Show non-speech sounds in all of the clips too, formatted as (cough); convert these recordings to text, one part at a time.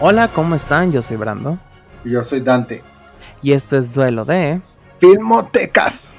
Hola, ¿cómo están? Yo soy Brando. Y yo soy Dante. Y esto es Duelo de Filmotecas.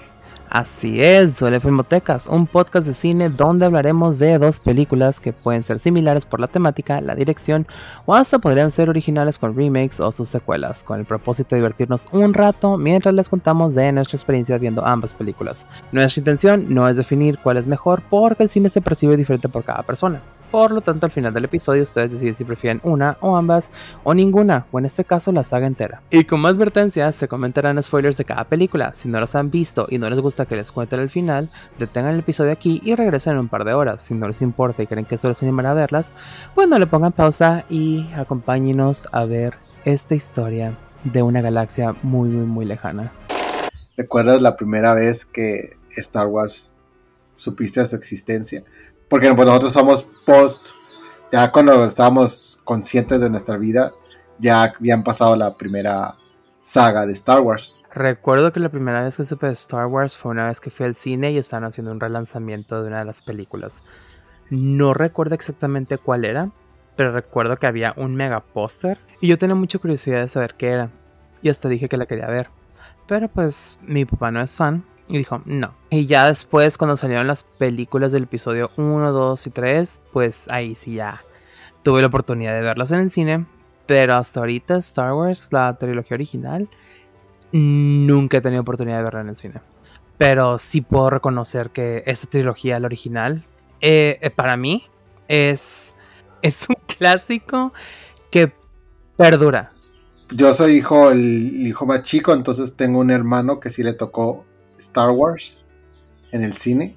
Así es, Duele Filmotecas, un podcast de cine donde hablaremos de dos películas que pueden ser similares por la temática, la dirección o hasta podrían ser originales con remakes o sus secuelas, con el propósito de divertirnos un rato mientras les contamos de nuestra experiencia viendo ambas películas. Nuestra intención no es definir cuál es mejor porque el cine se percibe diferente por cada persona. Por lo tanto, al final del episodio ustedes deciden si prefieren una o ambas o ninguna, o en este caso la saga entera. Y como advertencia, se comentarán spoilers de cada película. Si no los han visto y no les gusta que les cuente el final, detengan el episodio aquí y regresen en un par de horas. Si no les importa y creen que solo se animará a verlas, pues no le pongan pausa y acompáñenos a ver esta historia de una galaxia muy muy muy lejana. ¿Recuerdas la primera vez que Star Wars supiste a su existencia? Porque pues, nosotros somos post, ya cuando estábamos conscientes de nuestra vida, ya habían pasado la primera saga de Star Wars. Recuerdo que la primera vez que supe de Star Wars fue una vez que fui al cine y estaban haciendo un relanzamiento de una de las películas. No recuerdo exactamente cuál era, pero recuerdo que había un mega póster y yo tenía mucha curiosidad de saber qué era. Y hasta dije que la quería ver. Pero pues mi papá no es fan y dijo, no. Y ya después, cuando salieron las películas del episodio 1, 2 y 3, pues ahí sí ya tuve la oportunidad de verlas en el cine. Pero hasta ahorita, Star Wars, la trilogía original, nunca he tenido oportunidad de verla en el cine. Pero sí puedo reconocer que esta trilogía, la original, eh, eh, para mí es, (laughs) es un clásico que perdura. Yo soy hijo, el hijo más chico, entonces tengo un hermano que sí le tocó Star Wars en el cine.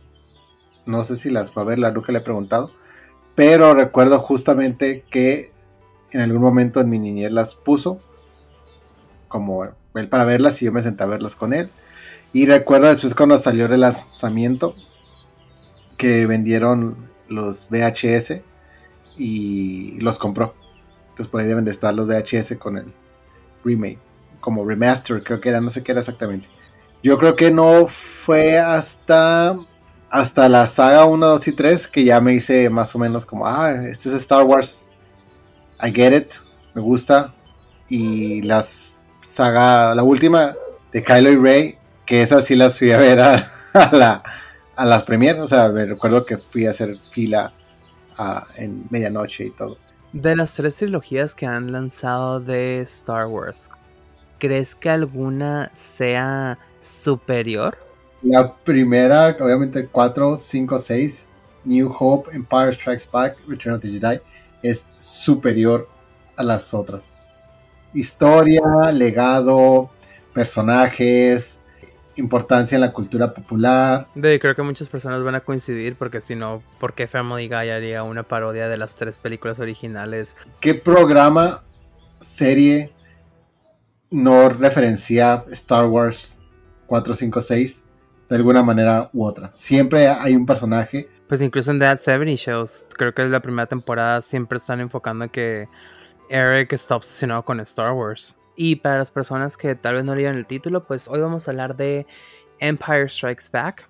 No sé si las fue a ver, la nunca le he preguntado. Pero recuerdo justamente que en algún momento en mi niñez las puso. Como él para verlas y yo me senté a verlas con él. Y recuerdo después cuando salió el lanzamiento que vendieron los VHS y los compró. Entonces por ahí deben de estar los VHS con el remake. Como remaster creo que era, no sé qué era exactamente. Yo creo que no fue hasta hasta la saga 1, 2 y 3 que ya me hice más o menos como, ah, este es Star Wars. I get it, me gusta. Y las saga, la última de Kylo y Rey, que esas sí las fui a ver a, (laughs) la, a las premieres. O sea, me recuerdo que fui a hacer fila en medianoche y todo. De las tres trilogías que han lanzado de Star Wars, ¿crees que alguna sea superior? La primera, obviamente 4, 5, 6, New Hope, Empire Strikes Back, Return of the Jedi, es superior a las otras. Historia, legado, personajes, importancia en la cultura popular. De, creo que muchas personas van a coincidir porque si no, ¿por qué Family Guy haría una parodia de las tres películas originales? ¿Qué programa, serie no referencia Star Wars 4, 5, 6, de alguna manera u otra. Siempre hay un personaje. Pues incluso en That 70 Shows, creo que es la primera temporada siempre están enfocando en que Eric está obsesionado con Star Wars. Y para las personas que tal vez no leían el título, pues hoy vamos a hablar de Empire Strikes Back,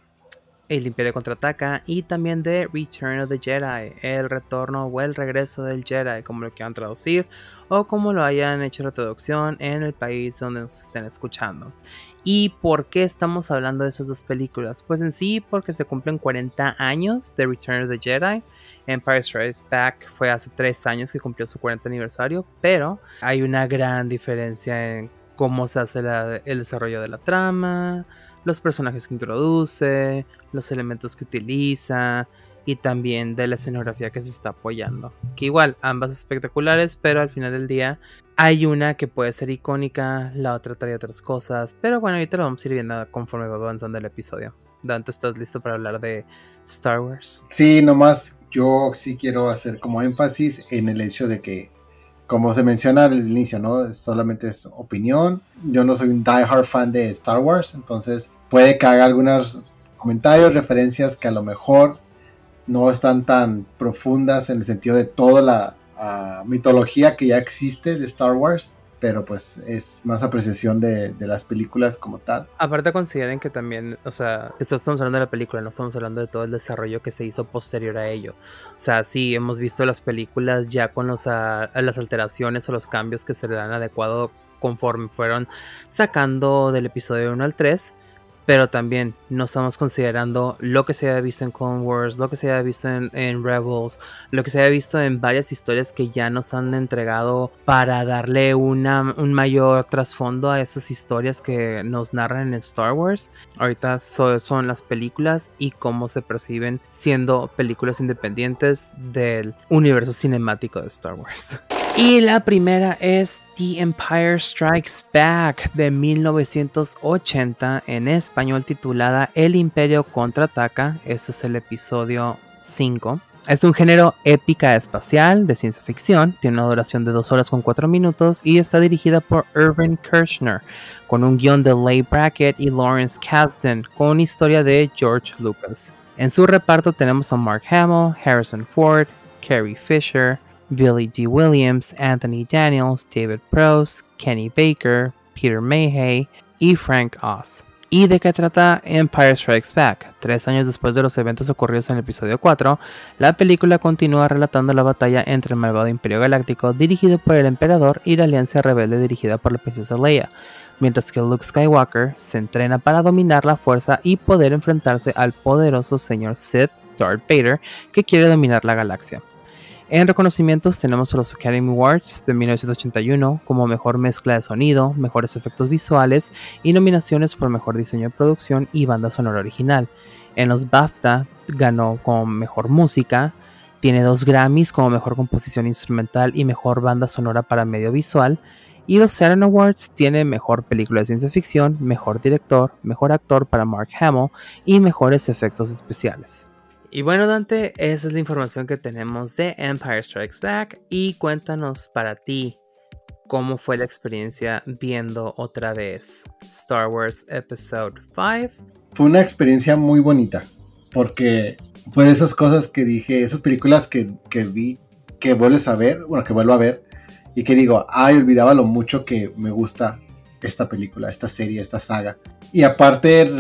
El Imperio contraataca y también de Return of the Jedi, el retorno o el regreso del Jedi, como lo quieran traducir o como lo hayan hecho la traducción en el país donde nos estén escuchando. ¿Y por qué estamos hablando de esas dos películas? Pues en sí, porque se cumplen 40 años de Return of the Jedi. Empire Strikes Back fue hace 3 años que cumplió su 40 aniversario, pero hay una gran diferencia en cómo se hace el desarrollo de la trama, los personajes que introduce, los elementos que utiliza, y también de la escenografía que se está apoyando. Que igual, ambas espectaculares, pero al final del día hay una que puede ser icónica, la otra trae otras cosas, pero bueno, ahorita lo vamos a ir viendo conforme va avanzando el episodio. Dante, ¿estás listo para hablar de Star Wars? Sí, nomás yo sí quiero hacer como énfasis en el hecho de que, como se menciona al inicio, ¿no? Solamente es opinión. Yo no soy un die-hard fan de Star Wars, entonces puede que haga algunos comentarios, referencias que a lo mejor no están tan profundas en el sentido de toda la ah, mitología que ya existe de Star Wars. pero pues es más apreciación de, las películas como tal. Aparte consideren que también, o sea, estamos hablando de la película, no estamos hablando de todo el desarrollo que se hizo posterior a ello. O sea, sí, hemos visto las películas ya con los, ah, las alteraciones o los cambios que se le dan adecuado conforme fueron sacando del episodio 1 al 3 pero también no estamos considerando lo que se haya visto en Clone Wars, lo que se haya visto en, Rebels, lo que se haya visto en varias historias que ya nos han entregado para darle una, un mayor trasfondo a esas historias que nos narran en Star Wars. Ahorita son las películas y cómo se perciben siendo películas independientes del universo cinemático de Star Wars. (laughs) Y la primera es The Empire Strikes Back de 1980, en español titulada El Imperio contraataca. Este es el episodio 5. Es un género épica espacial de ciencia ficción, tiene una duración de 2 horas con 4 minutos y está dirigida por Irvin Kirchner, con un guion de Leigh Brackett y Lawrence Kasdan, con una historia de George Lucas. En su reparto tenemos a Mark Hamill, Harrison Ford, Carrie Fisher, Billy D. Williams, Anthony Daniels, David Prose, Kenny Baker, Peter Mayhay y Frank Oz. ¿Y de qué trata Empire Strikes Back? Tres años después de los eventos ocurridos en el episodio 4, la película continúa relatando la batalla entre el malvado Imperio Galáctico dirigido por el Emperador y la Alianza Rebelde dirigida por la princesa Leia, mientras que Luke Skywalker se entrena para dominar la fuerza y poder enfrentarse al poderoso señor Sith, Darth Vader, que quiere dominar la galaxia. En reconocimientos tenemos los Academy Awards de 1981 como mejor mezcla de sonido, mejores efectos visuales y nominaciones por mejor diseño de producción y banda sonora original. En los BAFTA ganó como mejor música, tiene dos Grammys como mejor composición instrumental y mejor banda sonora para medio visual. Y los Saturn Awards tiene mejor película de ciencia ficción, mejor director, mejor actor para Mark Hamill y mejores efectos especiales. Y bueno, Dante, esa es la información que tenemos de Empire Strikes Back. Y cuéntanos para ti cómo fue la experiencia viendo otra vez Star Wars Episode 5. Fue una experiencia muy bonita, porque fue de esas cosas que dije, esas películas que, vi, que vuelves a ver, bueno, que vuelvo a ver, y que digo, ay, olvidaba lo mucho que me gusta esta película, esta serie, esta saga. Y aparte,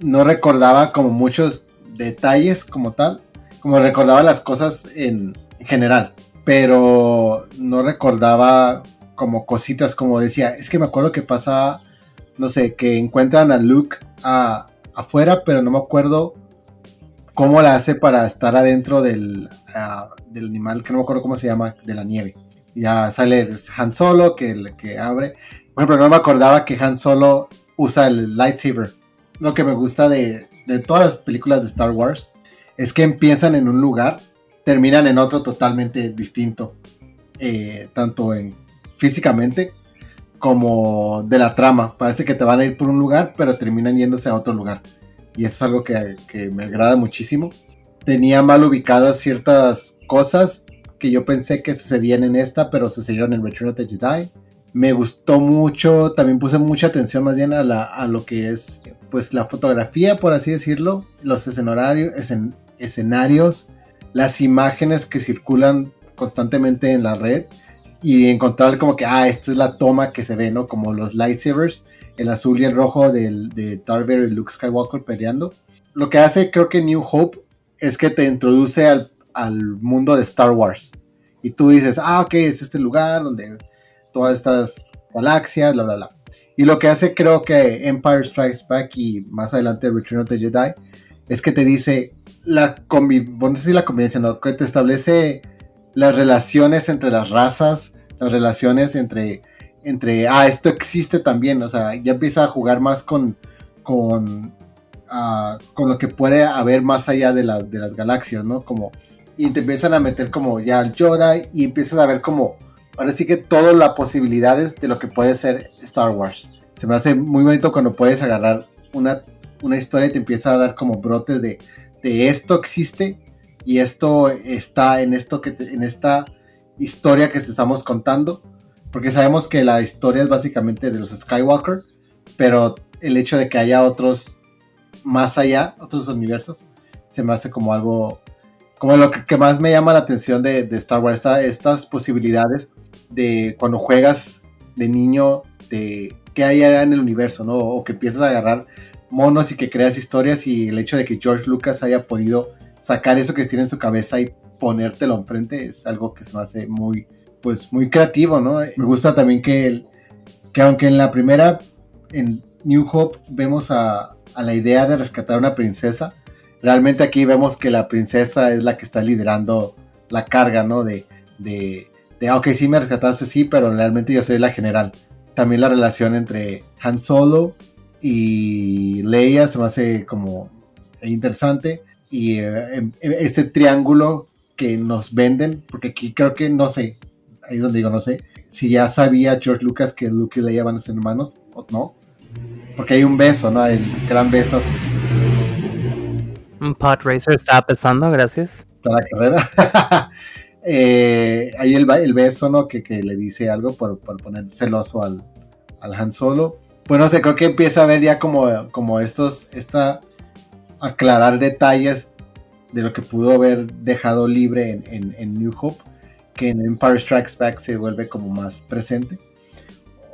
no recordaba como muchos detalles como tal, como recordaba las cosas en, general, pero no recordaba como cositas, como decía, es que me acuerdo que pasa, no sé, que encuentran a Luke afuera, pero no me acuerdo cómo la hace para estar adentro del, del animal, que no me acuerdo cómo se llama, de la nieve. Ya sale Han Solo, que, que abre. Bueno, pero no me acordaba que Han Solo usa el lightsaber. Lo que me gusta de, de todas las películas de Star Wars es que empiezan en un lugar, terminan en otro totalmente distinto, eh, tanto en físicamente como de la trama. Parece que te van a ir por un lugar, pero terminan yéndose a otro lugar. Y eso es algo que, que me agrada muchísimo. Tenía mal ubicadas ciertas cosas que yo pensé que sucedían en esta, pero sucedieron en Return of the Jedi me gustó mucho, también puse mucha atención más bien a, la, a lo que es pues la fotografía, por así decirlo, los escenarios, escenarios, las imágenes que circulan constantemente en la red y encontrar como que, ah, esta es la toma que se ve, ¿no? Como los lightsabers, el azul y el rojo del, de Darth Vader y Luke Skywalker peleando. Lo que hace creo que New Hope es que te introduce al, al mundo de Star Wars. Y tú dices, ah, ok, es este lugar donde todas estas galaxias, bla, bla, bla. Y lo que hace creo que Empire Strikes Back y más adelante Return of the Jedi es que te dice la no sé si la convivencia, no, que te establece las relaciones entre las razas, las relaciones entre, entre, ah, esto existe también, o sea, ya empieza a jugar más con, con, ah, con lo que puede haber más allá de, de las galaxias, ¿no? Como, y te empiezan a meter como ya al Yoda y empiezas a ver como ahora sí que todas las posibilidades de lo que puede ser Star Wars. Se me hace muy bonito cuando puedes agarrar una, una historia y te empieza a dar como brotes de, de esto existe y esto está en esto que en esta historia que te estamos contando. Porque sabemos que la historia es básicamente de los Skywalker, pero el hecho de que haya otros más allá, otros universos, se me hace como algo, como lo que, más me llama la atención de, Star Wars, estas posibilidades de cuando juegas de niño de qué hay en el universo, ¿no? O que empiezas a agarrar monos y que creas historias y el hecho de que George Lucas haya podido sacar eso que tiene en su cabeza y ponértelo enfrente es algo que se me hace muy, pues, muy creativo, ¿no? Me gusta también que, que aunque en la primera, en New Hope, vemos a, a la idea de rescatar a una princesa, realmente aquí vemos que la princesa es la que está liderando la carga, ¿no? De, de, de ok, sí me rescataste, sí, pero realmente yo soy la general. También la relación entre Han Solo y Leia se me hace como interesante. Y eh, em, este triángulo que nos venden, porque aquí creo que no sé, ahí es donde digo no sé, si ya sabía George Lucas que Luke y Leia van a ser hermanos o no. Porque hay un beso, ¿no? El gran beso. Un pod racer está pesando, gracias. Está la carrera. (laughs) eh, ahí el, beso, ¿no? Que, le dice algo por, por poner celoso al, al, Han Solo. Pues no sé, creo que empieza a ver ya como, estos, esta aclarar detalles de lo que pudo haber dejado libre en, New Hope, que en Empire Strikes Back se vuelve como más presente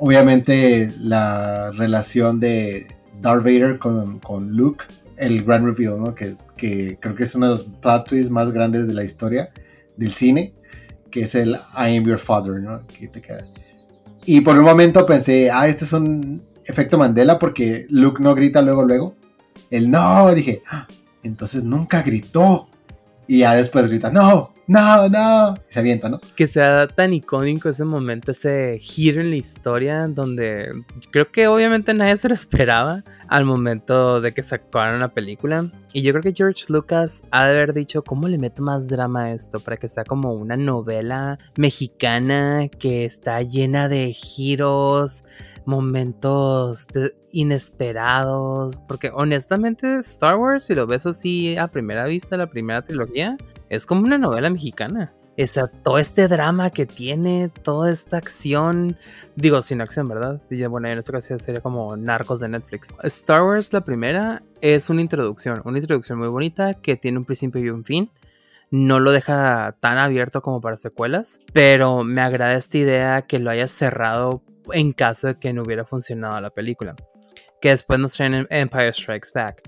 obviamente la relación de Darth Vader con, Luke, el Grand Reveal, ¿no? Que, creo que es uno de los plot más grandes de la historia del cine, que es el I am your father, ¿no? Que te queda. Y por un momento pensé, ah, este es un efecto Mandela porque Luke no grita luego, luego. El no, dije, ah, entonces nunca gritó. Y ya después grita, no, no, no, se avienta, ¿no? Que sea tan icónico ese momento, ese giro en la historia, donde creo que obviamente nadie se lo esperaba al momento de que sacaron la película. Y yo creo que George Lucas ha de haber dicho, ¿cómo le meto más drama a esto? Para que sea como una novela mexicana que está llena de giros momentos inesperados, porque honestamente Star Wars, si lo ves así a primera vista, la primera trilogía, es como una novela mexicana. Esa, todo este drama que tiene, toda esta acción, digo, sin acción, ¿verdad? bueno, en este caso sería como Narcos de Netflix. Star Wars, la primera, es una introducción, una introducción muy bonita que tiene un principio y un fin. No lo deja tan abierto como para secuelas, pero me agrada esta idea que lo haya cerrado en caso de que no hubiera funcionado la película. Que después nos traen Empire Strikes Back.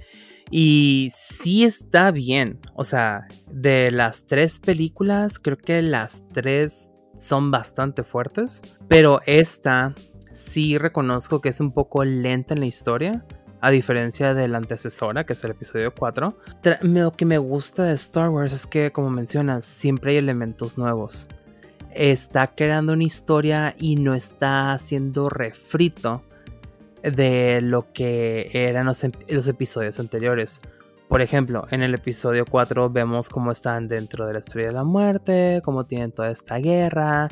Y sí está bien. O sea, de las tres películas, creo que las tres son bastante fuertes. Pero esta sí reconozco que es un poco lenta en la historia. A diferencia de la antecesora, que es el episodio 4. Lo que me gusta de Star Wars es que, como mencionas, siempre hay elementos nuevos está creando una historia y no está haciendo refrito de lo que eran los, los episodios anteriores. Por ejemplo, en el episodio 4 vemos cómo están dentro de la historia de la muerte, cómo tienen toda esta guerra,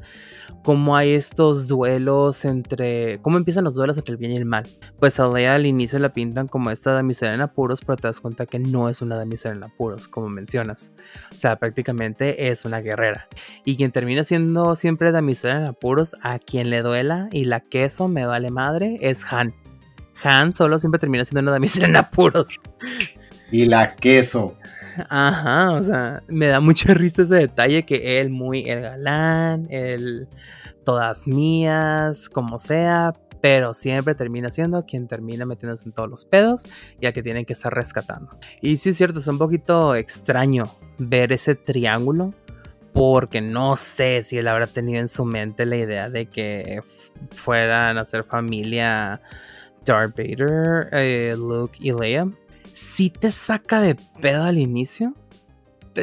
cómo hay estos duelos entre... cómo empiezan los duelos entre el bien y el mal. Pues a Leia al inicio la pintan como esta damisela en apuros, pero te das cuenta que no es una damisela en apuros, como mencionas. O sea, prácticamente es una guerrera. Y quien termina siendo siempre damisela en apuros, a quien le duela y la queso me vale madre, es Han. Han solo siempre termina siendo una damisela (laughs) en apuros. Y la queso. Ajá, o sea, me da mucha risa ese detalle que él muy el galán, el todas mías, como sea, pero siempre termina siendo quien termina metiéndose en todos los pedos y a que tienen que estar rescatando. Y sí es cierto, es un poquito extraño ver ese triángulo porque no sé si él habrá tenido en su mente la idea de que fueran a ser familia Darth Vader, eh, Luke y Leia si te saca de pedo al inicio.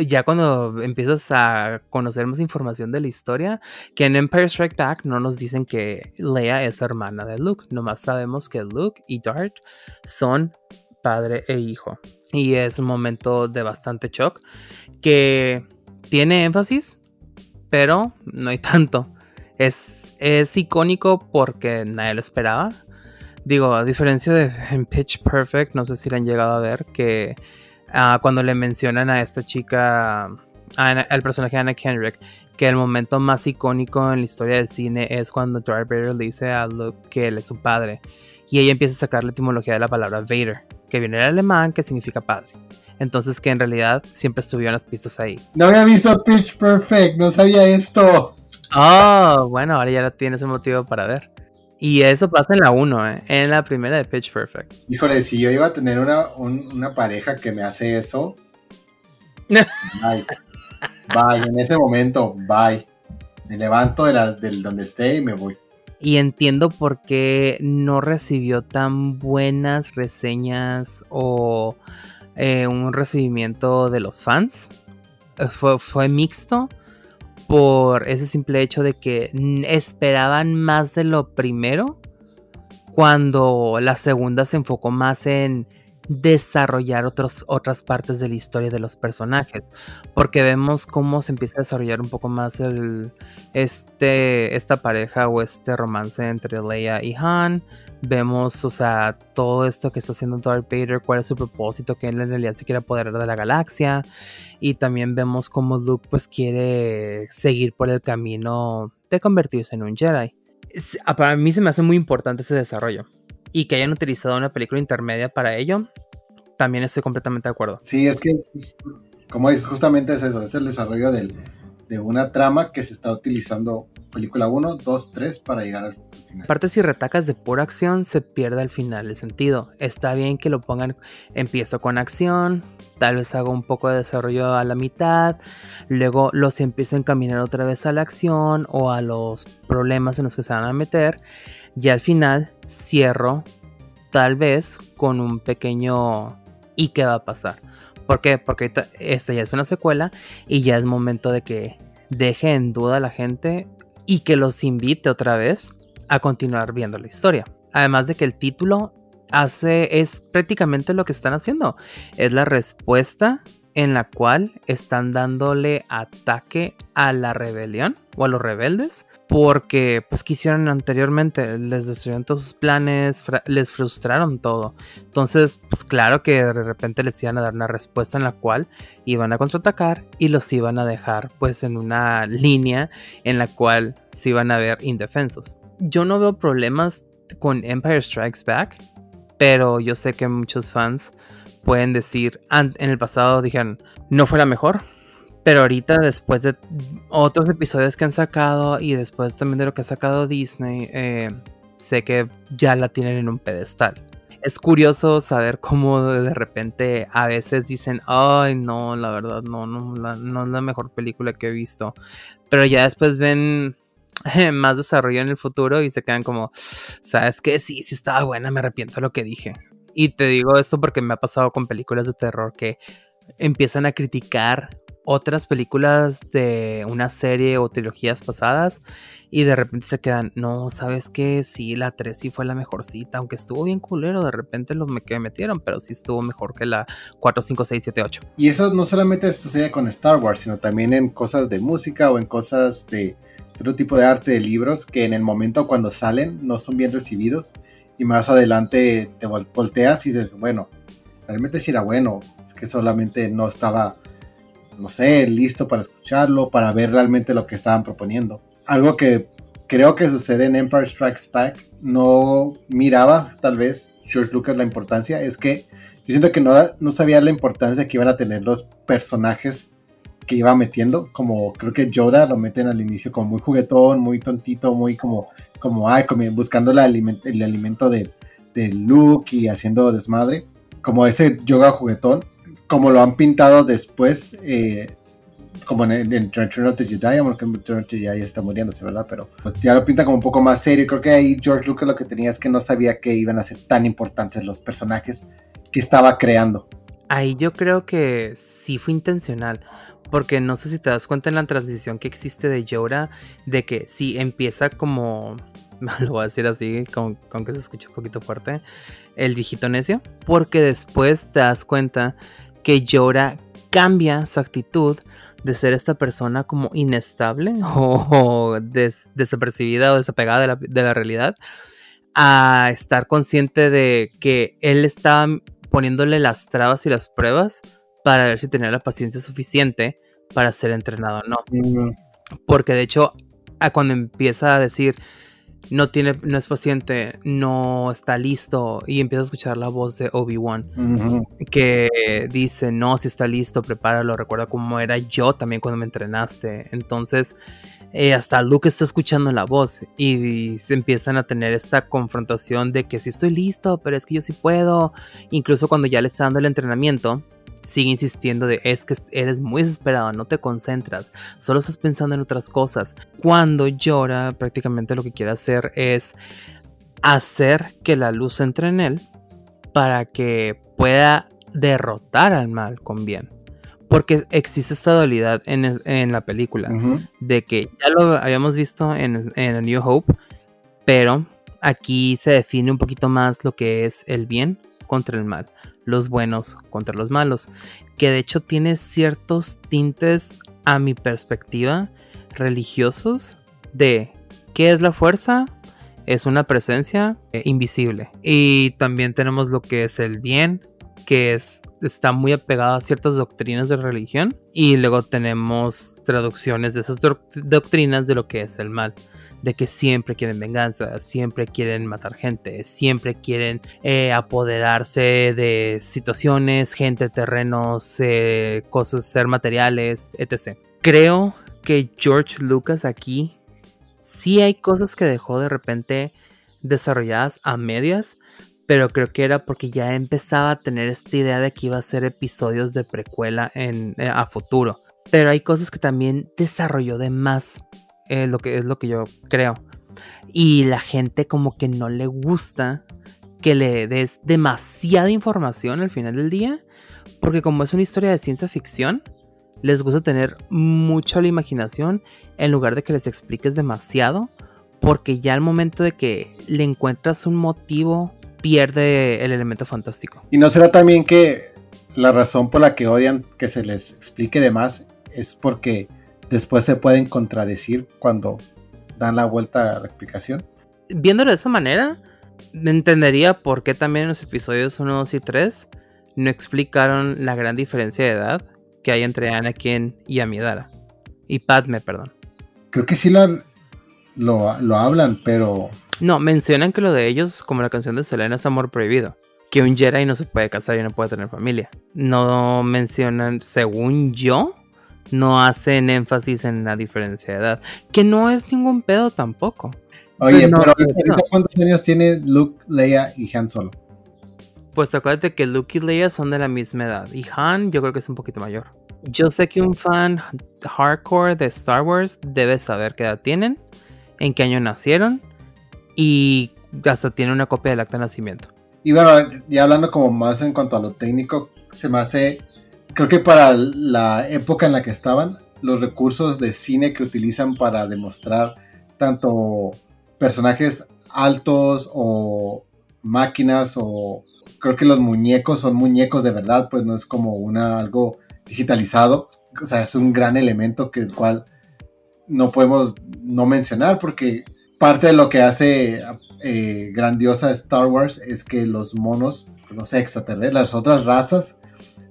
Ya cuando empiezas a conocer más información de la historia, que en Empire Strike Back no nos dicen que Leia es hermana de Luke, nomás sabemos que Luke y Dart son padre e hijo. Y es un momento de bastante shock que tiene énfasis, pero no hay tanto. Es, es icónico porque nadie lo esperaba. Digo, a diferencia de en Pitch Perfect, no sé si la han llegado a ver, que uh, cuando le mencionan a esta chica, al personaje de Anna Kendrick, que el momento más icónico en la historia del cine es cuando Darth Vader le dice a Luke que él es su padre. Y ella empieza a sacar la etimología de la palabra Vader, que viene del alemán, que significa padre. Entonces que en realidad siempre estuvieron las pistas ahí. No había visto Pitch Perfect, no sabía esto. Oh, bueno, ahora ya tienes un motivo para ver. Y eso pasa en la 1, ¿eh? en la primera de Pitch Perfect. Híjole, si yo iba a tener una, una pareja que me hace eso, (laughs) bye. Bye, en ese momento, bye. Me levanto de la, del donde esté y me voy. Y entiendo por qué no recibió tan buenas reseñas o eh, un recibimiento de los fans. Eh, fue, fue mixto por ese simple hecho de que esperaban más de lo primero cuando la segunda se enfocó más en desarrollar otras partes de la historia de los personajes. Porque vemos cómo se empieza a desarrollar un poco más este, esta pareja o este romance entre Leia y Han. Vemos, o sea, todo esto que está haciendo Darth Vader, cuál es su propósito, que él en realidad se quiere apoderar de la galaxia. Y también vemos cómo Luke pues quiere seguir por el camino de convertirse en un Jedi. Para mí se me hace muy importante ese desarrollo y que hayan utilizado una película intermedia para ello, también estoy completamente de acuerdo. Sí, es que, como dices, justamente es eso, es el desarrollo del, de una trama que se está utilizando película 1, 2, 3 para llegar al final. Partes y retacas de pura acción se pierde al final el sentido. Está bien que lo pongan, empiezo con acción, tal vez hago un poco de desarrollo a la mitad, luego los empiezo a encaminar otra vez a la acción o a los problemas en los que se van a meter y al final cierro tal vez con un pequeño ¿y qué va a pasar? ¿Por qué? Porque esta ya es una secuela y ya es momento de que deje en duda a la gente y que los invite otra vez a continuar viendo la historia. Además de que el título hace es prácticamente lo que están haciendo. Es la respuesta en la cual están dándole ataque a la rebelión o a los rebeldes porque pues quisieron anteriormente les destruyeron todos sus planes les frustraron todo. Entonces pues claro que de repente les iban a dar una respuesta en la cual iban a contraatacar y los iban a dejar pues en una línea en la cual se iban a ver indefensos. Yo no veo problemas con Empire Strikes Back pero yo sé que muchos fans pueden decir, en el pasado dijeron, no fue la mejor, pero ahorita después de otros episodios que han sacado y después también de lo que ha sacado Disney, eh, sé que ya la tienen en un pedestal. Es curioso saber cómo de repente a veces dicen, ay no, la verdad no, no, no es la mejor película que he visto. Pero ya después ven (laughs) más desarrollo en el futuro y se quedan como, sabes que sí, sí estaba buena, me arrepiento de lo que dije. Y te digo esto porque me ha pasado con películas de terror que empiezan a criticar otras películas de una serie o trilogías pasadas y de repente se quedan, no, ¿sabes qué? Sí, la 3 sí fue la mejorcita, aunque estuvo bien culero, de repente lo que metieron, pero sí estuvo mejor que la 4, 5, 6, 7, 8. Y eso no solamente sucede con Star Wars, sino también en cosas de música o en cosas de otro tipo de arte de libros que en el momento cuando salen no son bien recibidos y más adelante te volteas y dices, bueno, realmente sí era bueno, es que solamente no estaba, no sé, listo para escucharlo, para ver realmente lo que estaban proponiendo. Algo que creo que sucede en Empire Strikes Back, no miraba tal vez George Lucas la importancia, es que yo siento que no, no sabía la importancia que iban a tener los personajes que iba metiendo, como creo que Yoda lo meten al inicio como muy juguetón, muy tontito, muy como, como ay, buscando el alimento, el alimento de, de Luke y haciendo desmadre, como ese yoga juguetón, como lo han pintado después, eh, como en, el Return of the Jedi, aunque Return of the está muriéndose, ¿verdad? Pero pues, ya lo pinta como un poco más serio. Creo que ahí George Lucas lo que tenía es que no sabía que iban a ser tan importantes los personajes que estaba creando. Ahí yo creo que sí fue intencional, porque no sé si te das cuenta en la transición que existe de Yoda, de que si empieza como, (laughs) lo voy a decir así, con, que se escuche un poquito fuerte, el viejito necio, porque después te das cuenta que Yoda cambia su actitud de ser esta persona como inestable (laughs) o, desapercibida o desapegada de la, de la realidad a estar consciente de que él está poniéndole las trabas y las pruebas para ver si tenía la paciencia suficiente para ser entrenado o no. Mm. Porque de hecho, cuando empieza a decir no tiene, no es paciente, no está listo, y empieza a escuchar la voz de Obi-Wan, que dice, no, si está listo, prepáralo, recuerda cómo era yo también cuando me entrenaste. Entonces, eh, hasta Luke está escuchando la voz y, se empiezan a tener esta confrontación de que sí estoy listo, pero es que yo sí puedo. Incluso cuando ya le está dando el entrenamiento, sigue insistiendo de es que eres muy desesperado, no te concentras, solo estás pensando en otras cosas. Cuando llora, prácticamente lo que quiere hacer es hacer que la luz entre en él para que pueda derrotar al mal con bien. Porque existe esta dualidad en, la película. De que ya lo habíamos visto en, en New Hope. Pero aquí se define un poquito más lo que es el bien contra el mal. Los buenos contra los malos. Que de hecho tiene ciertos tintes, a mi perspectiva, religiosos. De qué es la fuerza, es una presencia eh, invisible. Y también tenemos lo que es el bien, que es, está muy apegado a ciertas doctrinas de religión y luego tenemos traducciones de esas doctrinas de lo que es el mal de que siempre quieren venganza, siempre quieren matar gente, siempre quieren eh, apoderarse de situaciones, gente, terrenos, eh, cosas, ser materiales, etc. Creo que George Lucas aquí sí hay cosas que dejó de repente desarrolladas a medias, pero creo que era porque ya empezaba a tener esta idea de que iba a ser episodios de precuela en, eh, a futuro. Pero hay cosas que también desarrolló de más, eh, lo que es lo que yo creo. Y la gente como que no le gusta que le des demasiada información al final del día, porque como es una historia de ciencia ficción, les gusta tener mucho la imaginación en lugar de que les expliques demasiado, porque ya al momento de que le encuentras un motivo pierde el elemento fantástico. Y no será también que la razón por la que odian que se les explique de más es porque después se pueden contradecir cuando dan la vuelta a la explicación. Viéndolo de esa manera, entendería por qué también en los episodios 1, 2 y 3 no explicaron la gran diferencia de edad que hay entre Anakin y Amidala. Y Padme, perdón. Creo que sí lo, lo hablan, pero no, mencionan que lo de ellos, como la canción de Selena, es amor prohibido. Que un Jedi no se puede casar y no puede tener familia. No mencionan, según yo, no hacen énfasis en la diferencia de edad. Que no es ningún pedo tampoco. Oye, pero ¿cuántos años tiene Luke, Leia y Han Solo? Pues acuérdate que Luke y Leia son de la misma edad. Y Han yo creo que es un poquito mayor. Yo sé que un fan hardcore de Star Wars debe saber qué edad tienen, en qué año nacieron y hasta tiene una copia del acta de nacimiento. Y bueno, ya hablando como más en cuanto a lo técnico, se me hace, creo que para la época en la que estaban, los recursos de cine que utilizan para demostrar tanto personajes altos o máquinas o creo que los muñecos son muñecos de verdad, pues no es como una algo digitalizado, o sea, es un gran elemento que el cual no podemos no mencionar porque parte de lo que hace eh, grandiosa Star Wars es que los monos, no sé, extraterrestres, las otras razas,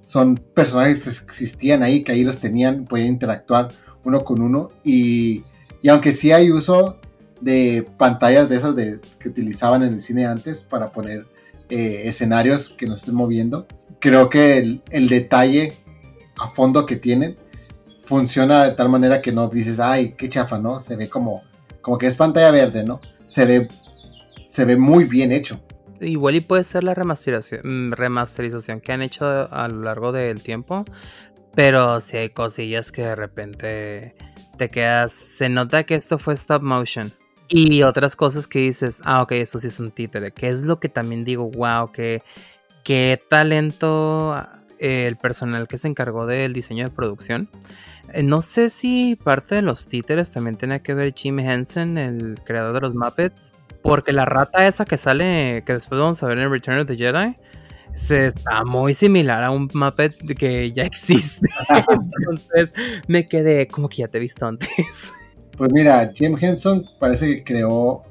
son personajes que existían ahí, que ahí los tenían, podían interactuar uno con uno. Y, aunque sí hay uso de pantallas de esas de, que utilizaban en el cine antes para poner eh, escenarios que nos estén moviendo, creo que el, el detalle a fondo que tienen funciona de tal manera que no dices, ay, qué chafa, ¿no? Se ve como como que es pantalla verde, ¿no? Se ve, se ve muy bien hecho. Igual y puede ser la remasterización, mm, que han hecho a lo largo del tiempo, pero si hay cosillas que de repente te quedas, se nota que esto fue stop motion. Y otras cosas que dices, ah, ok, esto sí es un títere, que es lo que también digo, wow, que qué talento eh, el personal que se encargó del diseño de producción. Eh, no sé si parte de los títeres también tiene que ver Jim Henson, el creador de los Muppets, porque la rata esa que sale, que después vamos a ver en Return of the Jedi, se está muy similar a un Muppet que ya (laughs) existe. Entonces me quedé como que ya te he visto antes. Pues mira, Jim Henson parece que creó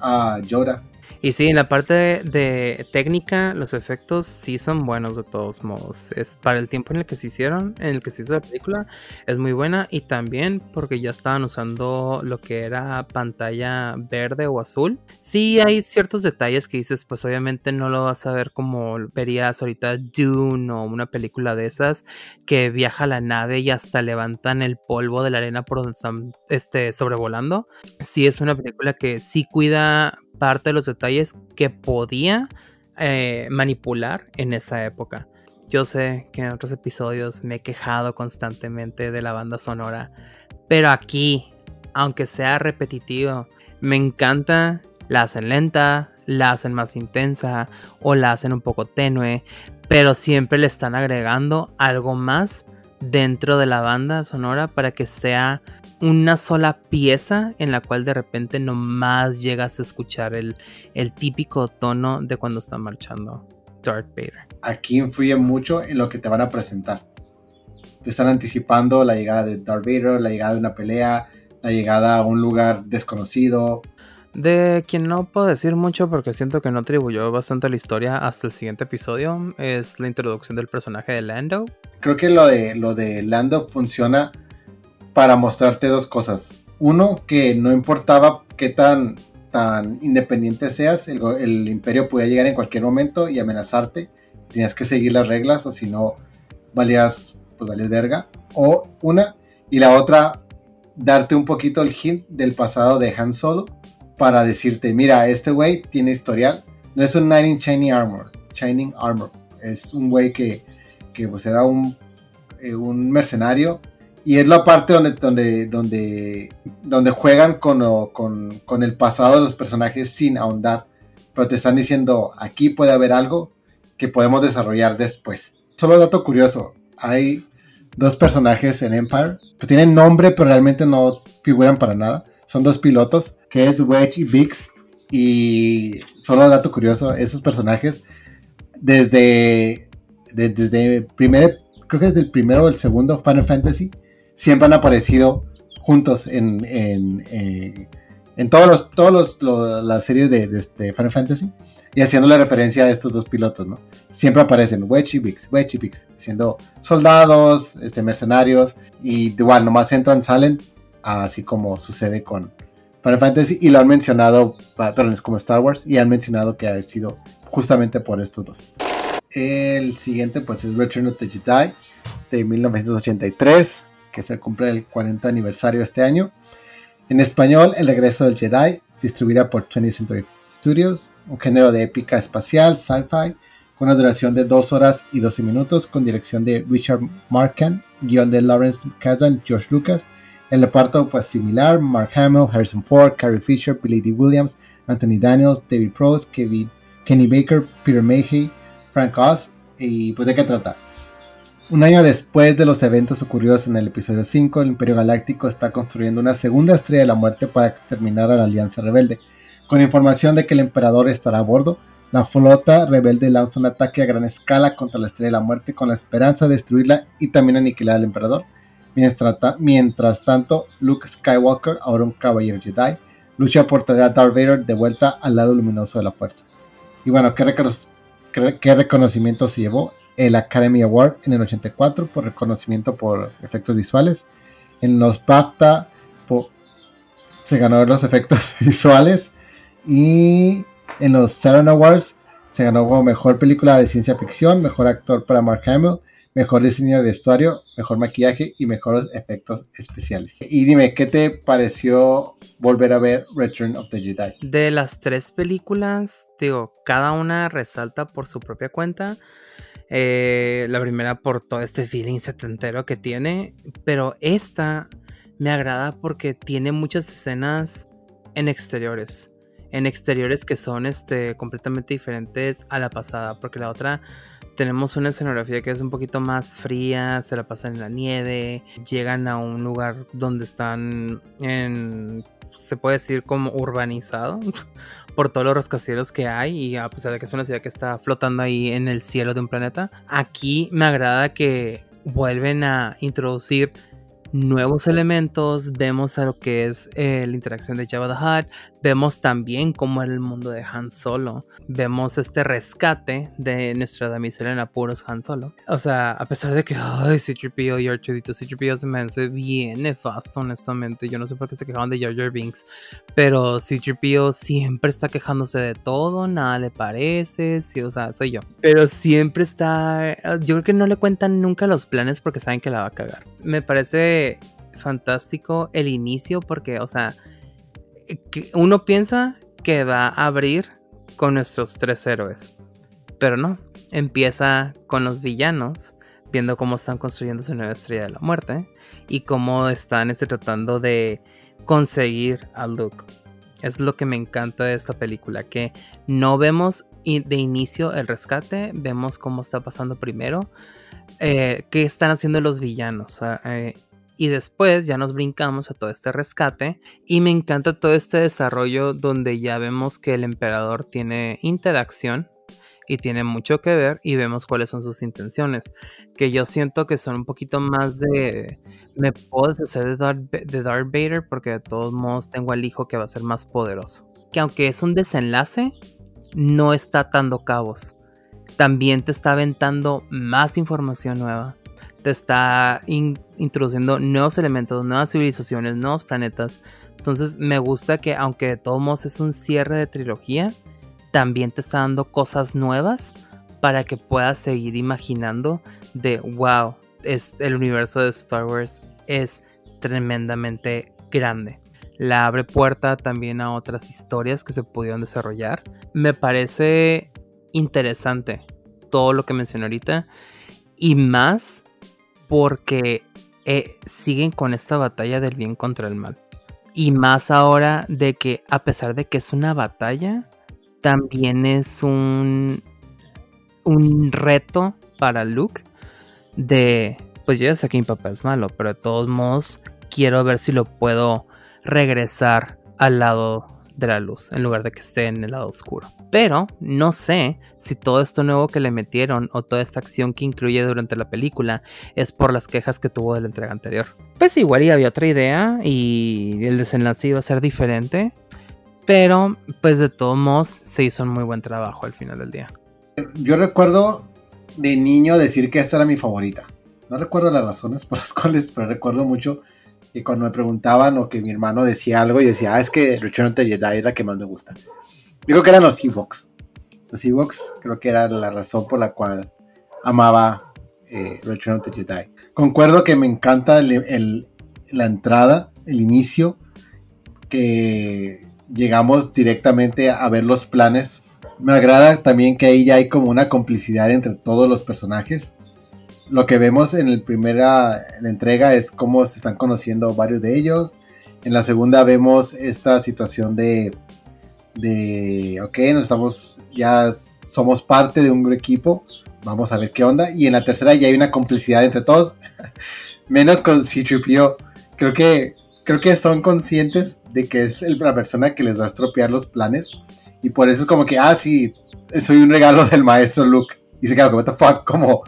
a Yoda. Y sí, en la parte de, técnica, los efectos sí son buenos de todos modos. Es para el tiempo en el que se hicieron, en el que se hizo la película, es muy buena. Y también porque ya estaban usando lo que era pantalla verde o azul. Sí, hay ciertos detalles que dices, pues obviamente no lo vas a ver como verías ahorita Dune o una película de esas que viaja la nave y hasta levantan el polvo de la arena por donde están este, sobrevolando. Sí, es una película que sí cuida parte de los detalles que podía eh, manipular en esa época. Yo sé que en otros episodios me he quejado constantemente de la banda sonora, pero aquí, aunque sea repetitivo, me encanta, la hacen lenta, la hacen más intensa o la hacen un poco tenue, pero siempre le están agregando algo más dentro de la banda sonora para que sea una sola pieza en la cual de repente nomás llegas a escuchar el, el típico tono de cuando está marchando Darth Vader. Aquí influye mucho en lo que te van a presentar. Te están anticipando la llegada de Darth Vader, la llegada de una pelea, la llegada a un lugar desconocido. De quien no puedo decir mucho porque siento que no atribuyó bastante a la historia hasta el siguiente episodio es la introducción del personaje de Lando. Creo que lo de, lo de Lando funciona para mostrarte dos cosas. Uno, que no importaba qué tan, tan independiente seas, el, imperio podía llegar en cualquier momento y amenazarte. Tenías que seguir las reglas o si no, valías, pues valías verga. O una, y la otra, darte un poquito el hint del pasado de Han Solo para decirte, mira, este güey tiene historial. No es un Knight in Shining Armor, Shining Armor. Es un güey que, que pues era un, eh, un mercenario y es la parte donde, donde, donde, donde juegan con, con, el pasado de los personajes sin ahondar. Pero te están diciendo, aquí puede haber algo que podemos desarrollar después. Solo dato curioso, hay dos personajes en Empire. Pues tienen nombre, pero realmente no figuran para nada. Son dos pilotos, que es Wedge y Biggs. Y solo dato curioso, esos personajes, desde, desde, primer, creo que desde el primero o el segundo Final Fantasy, siempre han aparecido juntos en, en, eh, en todos los, todos los, las series de, de, Final Fantasy y haciendo la referencia a estos dos pilotos, ¿no? Siempre aparecen Wedge y Bix, Wedge y siendo soldados, este, mercenarios y igual nomás entran, salen, así como sucede con Final Fantasy y lo han mencionado, perdón, es como Star Wars y han mencionado que ha sido justamente por estos dos. El siguiente pues es Return of the Jedi de 1983 que se cumple el 40 aniversario este año. En español, El regreso del Jedi, distribuida por 20th Century Studios, un género de épica espacial, sci-fi, con una duración de 2 horas y 12 minutos, con dirección de Richard Markham, guion de Lawrence Kasdan, George Lucas. El reparto pues similar, Mark Hamill, Harrison Ford, Carrie Fisher, Billy D. Williams, Anthony Daniels, David Prose, Kevin, Kenny Baker, Peter Mayhew, Frank Oz. ¿Y pues de qué trata? Un año después de los eventos ocurridos en el episodio 5, el Imperio Galáctico está construyendo una segunda estrella de la muerte para exterminar a la Alianza Rebelde. Con información de que el emperador estará a bordo, la flota rebelde lanza un ataque a gran escala contra la estrella de la muerte con la esperanza de destruirla y también aniquilar al emperador. Mientras, tanto, Luke Skywalker, ahora un caballero Jedi, lucha por traer a Darth Vader de vuelta al lado luminoso de la fuerza. Y bueno, ¿qué, reconocimiento se llevó? El Academy Award en el 84 por reconocimiento por efectos visuales. En los BAFTA se ganó los efectos (laughs) visuales. Y en los Saturn Awards se ganó como mejor película de ciencia ficción, mejor actor para Mark Hamill, mejor diseño de vestuario, mejor maquillaje y mejores efectos especiales. Y dime, ¿qué te pareció volver a ver Return of the Jedi? De las tres películas, digo, cada una resalta por su propia cuenta. Eh, la primera por todo este feeling setentero que tiene. Pero esta me agrada porque tiene muchas escenas en exteriores. En exteriores que son este, completamente diferentes a la pasada. Porque la otra tenemos una escenografía que es un poquito más fría, se la pasan en la nieve, llegan a un lugar donde están en, se puede decir como urbanizado (laughs) por todos los rascacielos que hay y a pesar de que es una ciudad que está flotando ahí en el cielo de un planeta, aquí me agrada que vuelven a introducir nuevos elementos, vemos a lo que es eh, la interacción de Java the Hutt, Vemos también cómo era el mundo de Han Solo. Vemos este rescate de nuestra damisela en apuros Han Solo. O sea, a pesar de que, ay, C-3PO y R2D2, C-3PO se me hace bien nefasto, honestamente. Yo no sé por qué se quejaban de Jar Jar Binks, pero C-3PO siempre está quejándose de todo, nada le parece, sí, o sea, soy yo. Pero siempre está, yo creo que no le cuentan nunca los planes porque saben que la va a cagar. Me parece fantástico el inicio porque, o sea, uno piensa que va a abrir con nuestros tres héroes, pero no, empieza con los villanos, viendo cómo están construyendo su nueva estrella de la muerte y cómo están este, tratando de conseguir a Luke. Es lo que me encanta de esta película, que no vemos de inicio el rescate, vemos cómo está pasando primero, eh, qué están haciendo los villanos. Eh, y después ya nos brincamos a todo este rescate y me encanta todo este desarrollo donde ya vemos que el emperador tiene interacción y tiene mucho que ver y vemos cuáles son sus intenciones. Que yo siento que son un poquito más de... Me puedo deshacer de Darth, de Darth Vader porque de todos modos tengo al hijo que va a ser más poderoso. Que aunque es un desenlace, no está atando cabos. También te está aventando más información nueva te está introduciendo nuevos elementos, nuevas civilizaciones, nuevos planetas. Entonces me gusta que aunque de todos modos es un cierre de trilogía, también te está dando cosas nuevas para que puedas seguir imaginando de wow, es el universo de Star Wars es tremendamente grande. La abre puerta también a otras historias que se pudieron desarrollar. Me parece interesante todo lo que mencioné ahorita y más porque eh, siguen con esta batalla del bien contra el mal. Y más ahora de que a pesar de que es una batalla, también es un, un reto para Luke de, pues yo ya sé que mi papá es malo, pero de todos modos quiero ver si lo puedo regresar al lado de la luz en lugar de que esté en el lado oscuro. Pero no sé si todo esto nuevo que le metieron o toda esta acción que incluye durante la película es por las quejas que tuvo de la entrega anterior. Pues igual había otra idea y el desenlace iba a ser diferente. Pero pues de todos modos se hizo un muy buen trabajo al final del día. Yo recuerdo de niño decir que esta era mi favorita. No recuerdo las razones por las (laughs) cuales, pero recuerdo mucho y cuando me preguntaban o que mi hermano decía algo, y decía, ah, es que Return of the Jedi es la que más me gusta. Digo que eran los Ewoks. Los Ewoks creo que era la razón por la cual amaba eh, Return of the Jedi. Concuerdo que me encanta la entrada, el inicio, que llegamos directamente a ver los planes. Me agrada también que ahí ya hay como una complicidad entre todos los personajes lo que vemos en la primera entrega es cómo se están conociendo varios de ellos. En la segunda vemos esta situación de, de, ok, nos estamos, ya somos parte de un equipo, vamos a ver qué onda. Y en la tercera ya hay una complicidad entre todos, (laughs) menos con C-3PO. Creo que, creo que son conscientes de que es la persona que les va a estropear los planes. Y por eso es como que, ah, sí, soy un regalo del maestro Luke. Y se queda como, what the fuck, como,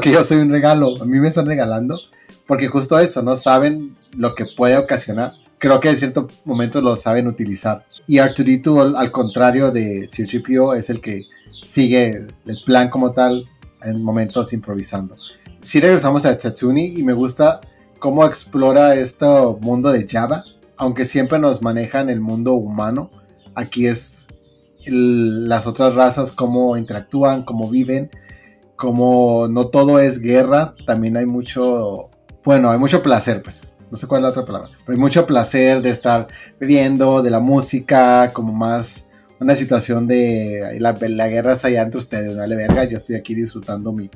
que yo soy un regalo, a mí me están regalando. Porque justo eso, no saben lo que puede ocasionar. Creo que en ciertos momentos lo saben utilizar. Y R2D2, al, contrario de C-3PO, es el que sigue el plan como tal en momentos improvisando. Si regresamos a Tatsuni y me gusta cómo explora este mundo de Java, aunque siempre nos manejan el mundo humano, aquí es las otras razas, cómo interactúan, cómo viven, como no todo es guerra, también hay mucho, bueno, hay mucho placer, pues, no sé cuál es la otra palabra, pero hay mucho placer de estar viviendo, de la música, como más una situación de la, guerra es allá entre ustedes, vale verga, yo estoy aquí disfrutando mi,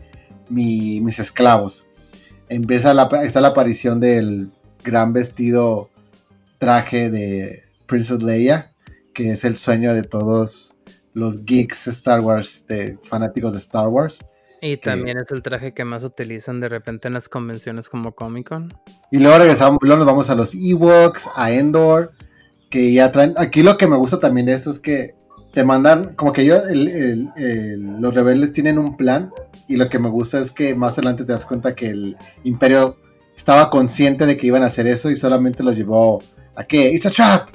mis esclavos. Empieza la, está la aparición del gran vestido traje de Princess Leia, que es el sueño de todos los geeks Star Wars, de fanáticos de Star Wars. Y también es el traje que más utilizan de repente en las convenciones como Comic Con. Y luego regresamos, luego nos vamos a los Ewoks, a Endor, que ya traen. Aquí lo que me gusta también de eso es que te mandan, como que ellos, los rebeldes tienen un plan. Y lo que me gusta es que más adelante te das cuenta que el Imperio estaba consciente de que iban a hacer eso y solamente los llevó a que, it's a trap,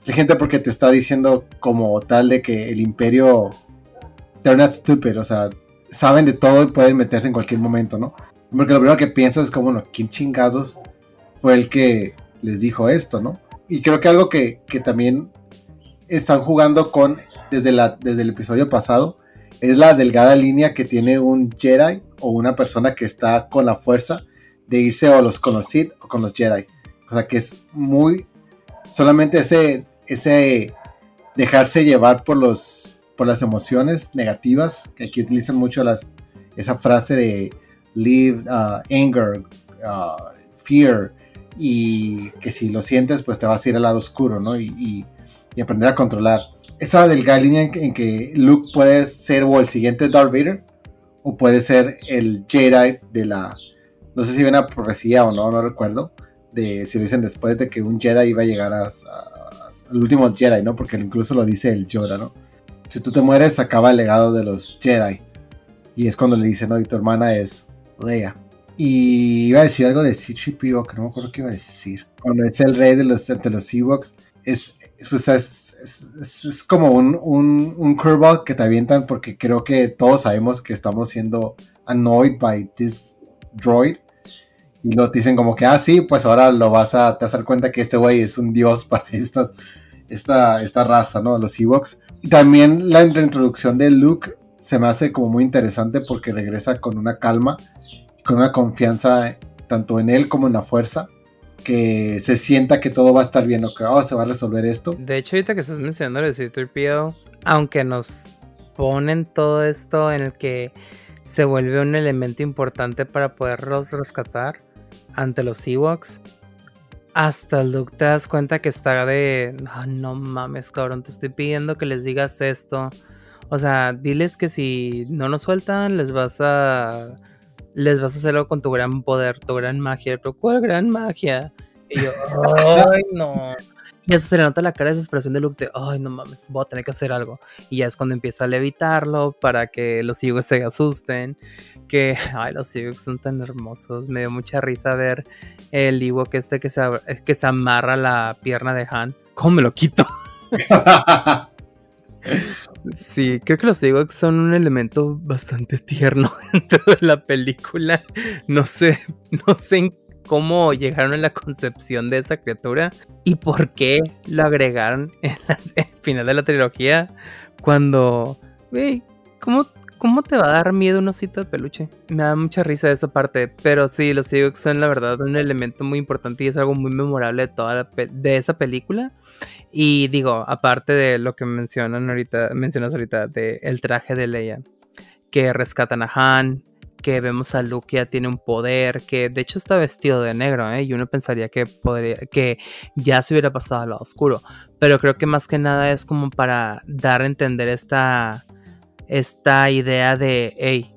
inteligente porque te está diciendo como tal de que el imperio, they're not stupid, o sea, saben de todo y pueden meterse en cualquier momento, ¿no? Porque lo primero que piensas es como, bueno, ¿quién chingados fue el que les dijo esto, ¿no? Y creo que algo que, que también están jugando con desde, la, desde el episodio pasado es la delgada línea que tiene un Jedi o una persona que está con la fuerza de irse o los, con los o con los Jedi. O sea que es muy solamente ese, ese dejarse llevar por, los, por las emociones negativas, que aquí utilizan mucho las, esa frase de leave uh, anger, uh, fear, y que si lo sientes, pues te vas a ir al lado oscuro, ¿no? Y, aprender a controlar. Esa delgada línea en que, Luke puede ser o el siguiente Darth Vader, o puede ser el Jedi de la. No sé si viene una profecía o no, no recuerdo de si lo dicen después de que un Jedi iba a llegar a, al último Jedi, ¿no? Porque incluso lo dice el Yoda, ¿no? Si tú te mueres, acaba el legado de los Jedi. Y es cuando le dicen, no, y tu hermana es Leia. Y iba a decir algo de C-3PO, que no me acuerdo qué iba a decir. Cuando es el rey de los, de los Ewoks, es, pues, es, es, como un, un, un curveball que te avientan porque creo que todos sabemos que estamos siendo annoyed by this droid y lo dicen como que, ah, sí, pues ahora lo vas a, te dar cuenta que este güey es un dios (laughs) para estas, esta, esta raza, ¿no? Los Ewoks. Y también la introducción de Luke se me hace como muy interesante porque regresa con una calma, con una confianza tanto en él como en la fuerza, que se sienta que todo va a estar bien o que oh, se va a resolver esto. De hecho, ahorita que estás mencionando el C-3PO, aunque nos ponen todo esto en el que se vuelve un elemento importante para poderlos rescatar, ante los Ewoks, hasta Luke te das cuenta que está de, ah, no mames, cabrón, te estoy pidiendo que les digas esto. O sea, diles que si no nos sueltan, les vas a les vas a hacerlo con tu gran poder, tu gran magia. Pero ¿cuál gran magia? Y yo, (laughs) ay, no. Y eso se le nota la cara de desesperación de Luke de, ay, no mames, voy a tener que hacer algo. Y ya es cuando empieza a levitarlo para que los higos se asusten. Que, (laughs) ay, los higos son tan hermosos. Me dio mucha risa ver el que este que se, que se amarra la pierna de Han. ¿Cómo me lo quito? (laughs) Sí, creo que los Ewoks son un elemento bastante tierno (laughs) dentro de la película. No sé, no sé cómo llegaron a la concepción de esa criatura y por qué lo agregaron en, el final de la trilogía cuando, güey, ¿cómo, ¿cómo te va a dar miedo un osito de peluche? Me da mucha risa esa parte, pero sí, los Ewoks son la verdad un elemento muy importante y es algo muy memorable de, toda de esa película. Y digo, aparte de lo que mencionan ahorita, mencionas ahorita, de el traje de Leia, que rescatan a Han, que vemos a Luke ya tiene un poder, que de hecho está vestido de negro, ¿eh? y uno pensaría que, podría, que ya se hubiera pasado al lado oscuro, pero creo que más que nada es como para dar a entender esta, esta idea de, hey,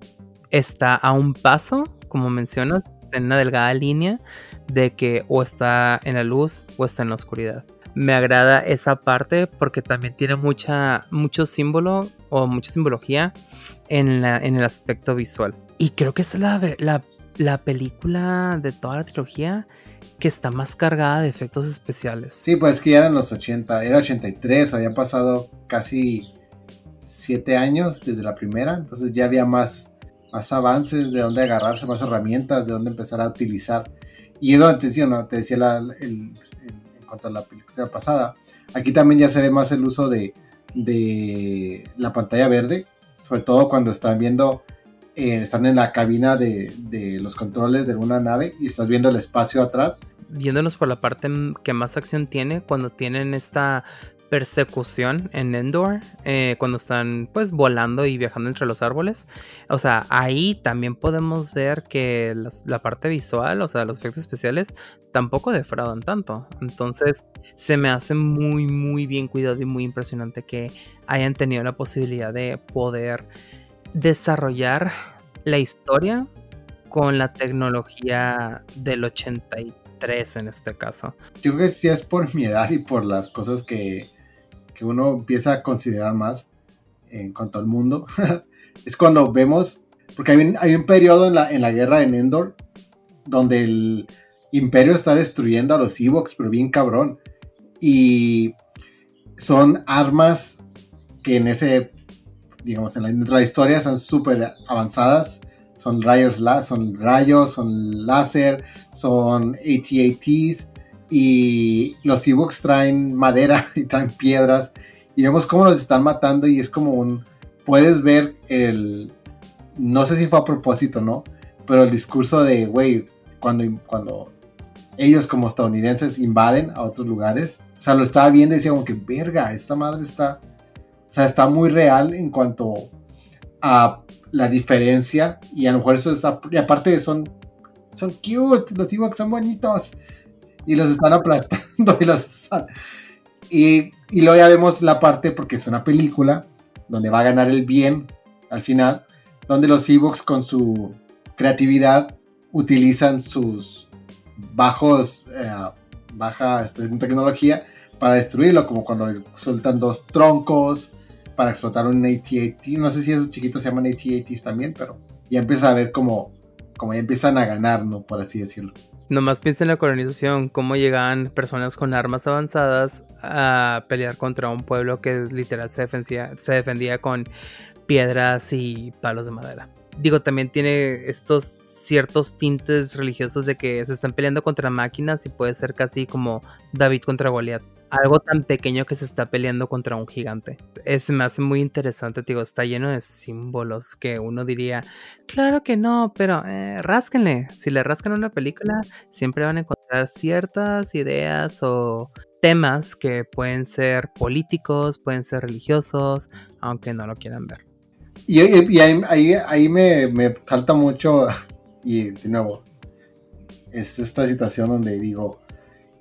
está a un paso, como mencionas, en una delgada línea de que o está en la luz o está en la oscuridad. Me agrada esa parte porque también tiene mucha, mucho símbolo o mucha simbología en, la, en el aspecto visual. Y creo que es la, la, película de toda la trilogía que está más cargada de efectos especiales. Sí, pues que ya eran los 80, era 83, habían pasado casi 7 años desde la primera, entonces ya había más, más avances de dónde agarrarse, más herramientas de dónde empezar a utilizar. Y es donde te decía, ¿no? te decía en cuanto a la película pasada, aquí también ya se ve más el uso de, de la pantalla verde, sobre todo cuando están viendo eh, están en la cabina de, los controles de una nave y estás viendo el espacio atrás. Viéndonos por la parte que más acción tiene, cuando tienen esta persecución en Endor, eh, cuando están pues volando y viajando entre los árboles. O sea, ahí también podemos ver que la parte visual, o sea, los efectos especiales, tampoco defraudan tanto. Entonces, se me hace muy, muy bien cuidado y muy impresionante que hayan tenido la posibilidad de poder desarrollar la historia con la tecnología del 83 en este caso. Yo creo que sí es por mi edad y por las cosas que, uno empieza a considerar más en cuanto al mundo. (laughs) es cuando vemos, porque hay un, hay un periodo en la, en la guerra en Endor donde el imperio está destruyendo a los Evox, pero bien cabrón. Y son armas que en ese, digamos, en la, la historia son súper avanzadas. Son rayos, son rayos, son láser, son AT-ATs y los ebooks traen madera (laughs) y traen piedras y vemos cómo los están matando y es como un, puedes ver el, no sé si fue a propósito, ¿no? Pero el discurso de, güey, cuando, cuando ellos como estadounidenses invaden a otros lugares, o sea, lo estaba viendo y decía como que, verga, esta madre está, o sea, está muy real en cuanto a la diferencia y a lo mejor eso es, y aparte son, son cute, los que son bonitos y los están aplastando (laughs) y los están, y, y luego ya vemos la parte, porque es una película, donde va a ganar el bien al final, donde los Ewoks con su creatividad utilizan sus bajos, eh, baja este, tecnología para destruirlo, como cuando sueltan dos troncos para explotar un AT-AT. No sé si esos chiquitos se llaman AT-ATs también, pero ya empieza a ver como, como ya empiezan a ganar, ¿no? Por así decirlo. Nomás piensa en la colonización, cómo llegaban personas con armas avanzadas a pelear contra un pueblo que literal se defendía, se defendía con piedras y palos de madera. Digo, también tiene estos ciertos tintes religiosos de que se están peleando contra máquinas y puede ser casi como David contra Goliat algo tan pequeño que se está peleando contra un gigante. Es hace muy interesante, digo, está lleno de símbolos que uno diría, claro que no, pero eh, rásquenle. Si le rascan una película, siempre van a encontrar ciertas ideas o temas que pueden ser políticos, pueden ser religiosos, aunque no lo quieran ver. Y, ahí, ahí, me, me falta mucho, (laughs) y de nuevo, es esta situación donde digo,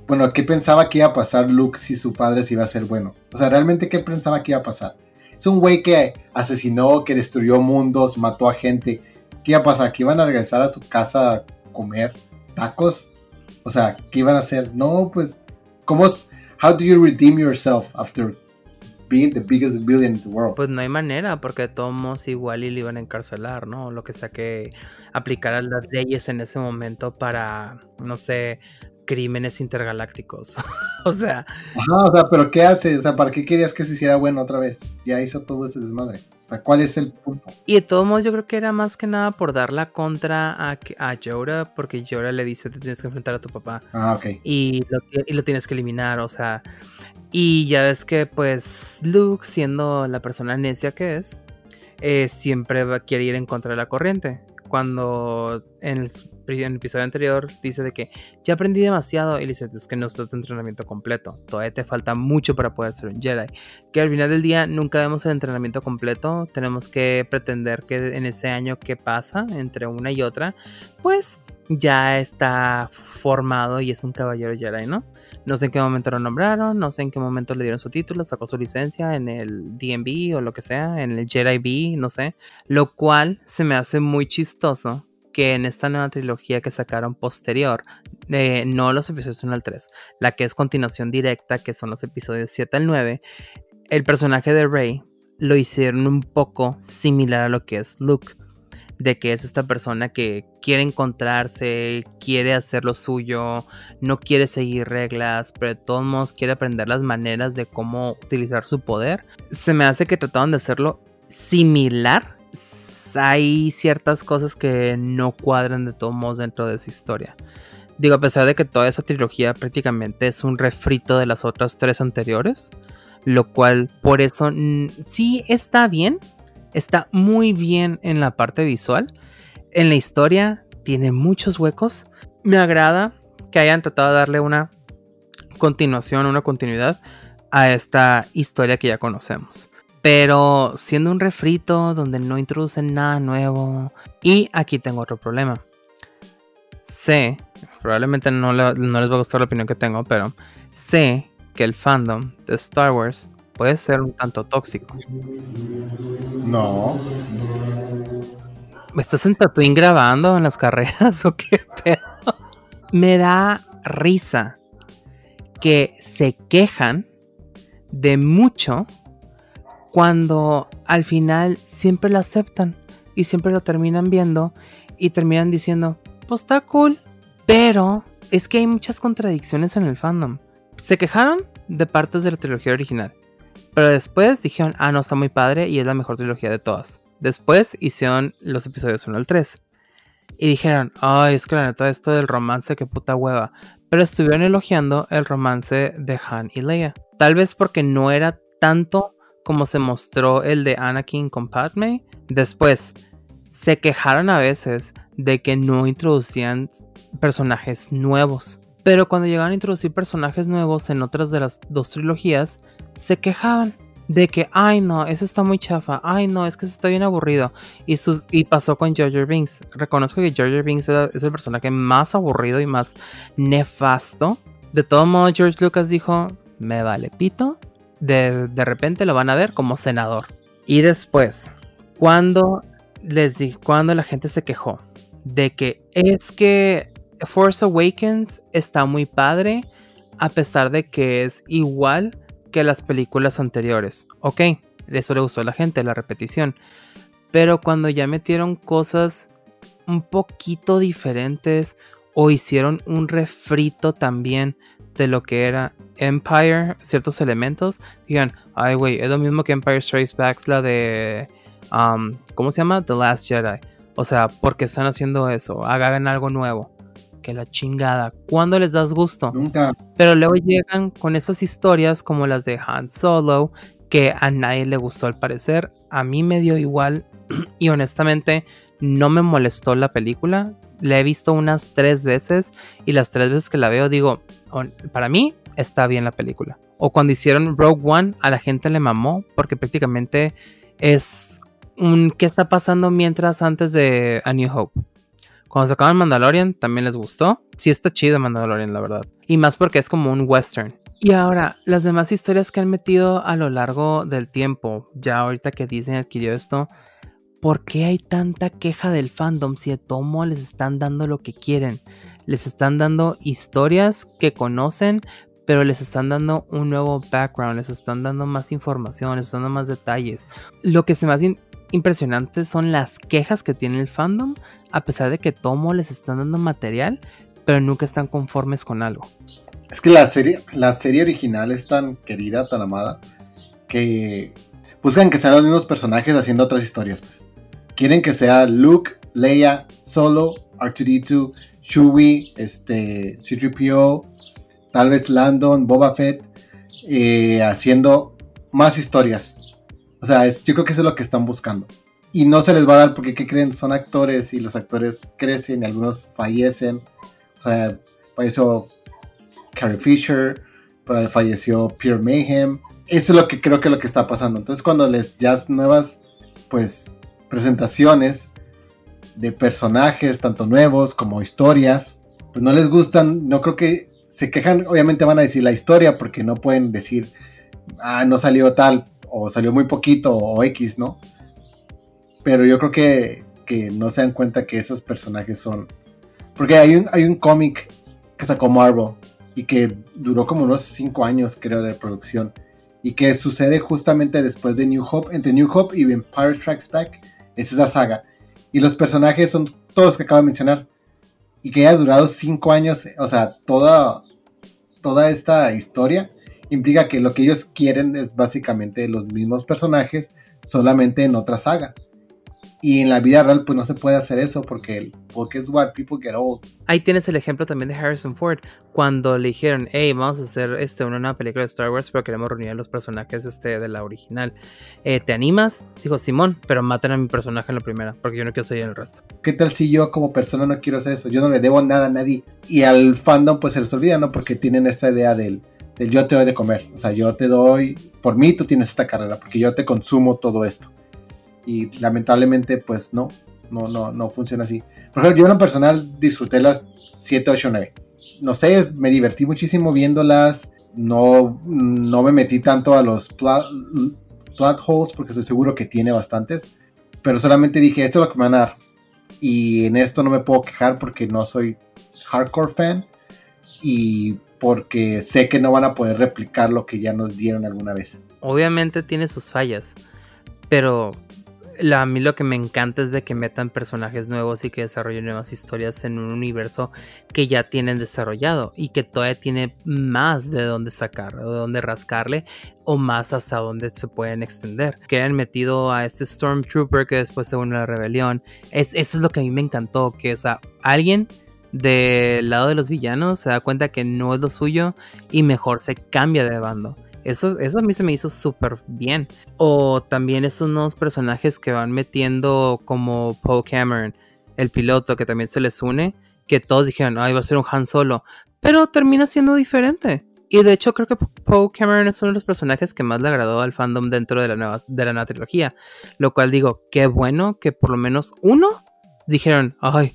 bueno, ¿qué pensaba que iba a pasar Luke si su padre se iba a ser bueno? O sea, ¿realmente qué pensaba que iba a pasar? Es un güey que asesinó, que destruyó mundos, mató a gente. ¿Qué iba a pasar? ¿Que iban a regresar a su casa a comer tacos? O sea, ¿qué iban a hacer? No, pues, ¿cómo es? How do you redeem yourself after being the biggest villain in the world? Pues no hay manera, porque todos igual y le iban a encarcelar, ¿no? Lo que sea que aplicaran las leyes en ese momento para, no sé, crímenes intergalácticos. (laughs) o sea. Ajá, o sea, pero ¿qué hace? O sea, ¿para qué querías que se hiciera bueno otra vez? Ya hizo todo ese desmadre. O sea, ¿cuál es el punto? Y de todos modos, yo creo que era más que nada por dar la contra a, a Yoda, porque Yoda le dice: Te tienes que enfrentar a tu papá. Ah, ok. Y lo, y lo tienes que eliminar, o sea. Y ya ves que, pues, Luke, siendo la persona necia que es, eh, siempre va, quiere ir en contra de la corriente. Cuando en el en el episodio anterior dice de que ya aprendí demasiado y le dice es que no estás de entrenamiento completo, todavía te falta mucho para poder ser un Jedi, que al final del día nunca vemos el entrenamiento completo, tenemos que pretender que en ese año que pasa entre una y otra, pues ya está formado y es un caballero Jedi, ¿no? No sé en qué momento lo nombraron, no sé en qué momento le dieron su título, sacó su licencia en el DMV o lo que sea, en el Jedi B, no sé, lo cual se me hace muy chistoso que en esta nueva trilogía que sacaron posterior, eh, no los episodios 1 al 3, la que es continuación directa, que son los episodios 7 al 9, el personaje de Rey lo hicieron un poco similar a lo que es Luke. De que es esta persona que quiere encontrarse, quiere hacer lo suyo, no quiere seguir reglas, pero de todos modos quiere aprender las maneras de cómo utilizar su poder. Se me hace que trataron de hacerlo similar hay ciertas cosas que no cuadran de todos modos dentro de esa historia. Digo, a pesar de que toda esa trilogía prácticamente es un refrito de las otras tres anteriores, lo cual por eso sí está bien, está muy bien en la parte visual. En la historia tiene muchos huecos. Me agrada que hayan tratado de darle una continuación, una continuidad a esta historia que ya conocemos. Pero siendo un refrito donde no introducen nada nuevo. Y aquí tengo otro problema. Sé, probablemente no, les va a gustar la opinión que tengo, pero sé que el fandom de Star Wars puede ser un tanto tóxico. No. ¿Estás en Tatooine grabando en las carreras (laughs) o qué pedo? Me da risa que se quejan de mucho cuando al final siempre lo aceptan y siempre lo terminan viendo y terminan diciendo, pues está cool, pero es que hay muchas contradicciones en el fandom. Se quejaron de partes de la trilogía original, Pero después dijeron, ah, no, está muy padre y es la mejor trilogía de todas. Después hicieron los episodios 1 al 3. Y dijeron, ay, es que la neta, esto del romance, qué puta hueva. Pero estuvieron elogiando el romance de Han y Leia. Tal vez porque no era tanto como se mostró el de Anakin con Padme. Después, se quejaron a veces de que no introducían personajes nuevos. Pero cuando llegaban a introducir personajes nuevos en otras de las dos trilogías, se quejaban de que, ay no, eso está muy chafa, ay no, es que se está bien aburrido. Y, sus, y pasó con George Binks. Reconozco que George Binks es el personaje más aburrido y más nefasto. De todo modo, George Lucas dijo, me vale pito. De, de repente lo van a ver como senador. Y después, cuando les di, cuando la gente se quejó de que es que Force Awakens está muy padre a pesar de que es igual que las películas anteriores. Ok, eso le gustó a la gente, la repetición. Pero cuando ya metieron cosas un poquito diferentes o hicieron un refrito también de lo que era Empire, ciertos elementos, digan, ay güey, es lo mismo que Empire Strikes Back, la de Um, ¿cómo se llama? The Last Jedi. O sea, porque están haciendo eso? Hagan algo nuevo. Que la chingada. ¿Cuándo les das gusto? Nunca. Pero luego llegan con esas historias como las de Han Solo, que a nadie le gustó al parecer. A mí me dio igual (clears throat) y honestamente no me molestó la película. La he visto unas tres veces y las tres veces que la veo digo, para mí está bien la película. O cuando hicieron Rogue One, a la gente le mamó porque prácticamente es qué está pasando mientras antes de A New Hope. Cuando sacaban Mandalorian también les gustó. Sí está chido Mandalorian, la verdad. Y más porque es como un western. Y ahora, las demás historias que han metido a lo largo del tiempo, ya ahorita que Disney adquirió esto, ¿por qué hay tanta queja del fandom si a Tomo les están dando lo que quieren? Les están dando historias que conocen, pero les están dando un nuevo background, les están dando más información, les están dando más detalles. Lo que se me hace impresionantes son las quejas que tiene el fandom, a pesar de que Tomo les están dando material, pero nunca están conformes con algo. Es que la serie, la serie original es tan querida, tan amada, que buscan que sean los mismos personajes haciendo otras historias. Pues. Quieren que sea Luke, Leia, Solo, R2D2, Chewie, este, C-3PO, tal vez Landon, Boba Fett, eh, haciendo más historias o sea, yo creo que eso es lo que están buscando. Y no se les va a dar porque, ¿qué creen? Son actores y los actores crecen y algunos fallecen. O sea, falleció Carrie Fisher, falleció Pierre Mayhem. Eso es lo que creo que es lo que está pasando. Entonces, cuando les ya nuevas, pues, presentaciones de personajes, tanto nuevos como historias, pues no les gustan. No creo que se quejan. Obviamente van a decir la historia porque no pueden decir, ah, no salió tal o salió muy poquito o X, ¿no? Pero yo creo que, que no se dan cuenta que esos personajes son... Porque hay un, hay un cómic que sacó Marvel y que duró como unos 5 años, creo, de producción. Y que sucede justamente después de New Hope, entre New Hope y Empire Strikes Back. Es esa saga. Y los personajes son todos los que acabo de mencionar. Y que haya durado 5 años, o sea, toda, toda esta historia implica que lo que ellos quieren es básicamente los mismos personajes, solamente en otra saga. Y en la vida real, pues no se puede hacer eso porque el porque es what people get old. Ahí tienes el ejemplo también de Harrison Ford. Cuando le dijeron, hey, vamos a hacer este, una película de Star Wars, pero queremos reunir a los personajes este, de la original. Eh, ¿Te animas? Dijo Simón, pero maten a mi personaje en la primera, porque yo no quiero seguir en el resto. ¿Qué tal si yo como persona no quiero hacer eso? Yo no le debo nada a nadie. Y al fandom, pues se les olvida, ¿no? Porque tienen esta idea del yo te doy de comer. O sea, yo te doy, por mí tú tienes esta carrera, porque yo te consumo todo esto. Y lamentablemente, pues no, no, no, no funciona así. Por ejemplo, yo en lo personal disfruté las 7, 8, 9. No sé, me divertí muchísimo viéndolas. No, no me metí tanto a los plot, holes porque estoy seguro que tiene bastantes. Pero solamente dije, esto es lo que me van a dar. Y en esto no me puedo quejar porque no soy hardcore fan. Y porque sé que no van a poder replicar lo que ya nos dieron alguna vez. Obviamente tiene sus fallas, pero a mí lo que me encanta es de que metan personajes nuevos y que desarrollen nuevas historias en un universo que ya tienen desarrollado y que todavía tiene más de dónde sacar, de dónde rascarle o más hasta dónde se pueden extender. Que hayan metido a este Stormtrooper que después se une a la rebelión. Es, eso es lo que a mí me encantó, que o alguien del lado de los villanos se da cuenta que no es lo suyo y mejor se cambia de bando. Eso, eso a mí se me hizo súper bien. O también esos nuevos personajes que van metiendo como Poe Cameron, el piloto que también se les une, que todos dijeron, ay, va a ser un Han Solo, pero termina siendo diferente. Y de hecho creo que Poe Cameron es uno de los personajes que más le agradó al fandom dentro de la nueva, de la nueva trilogía. Lo cual digo, qué bueno que por lo menos uno dijeron, ay,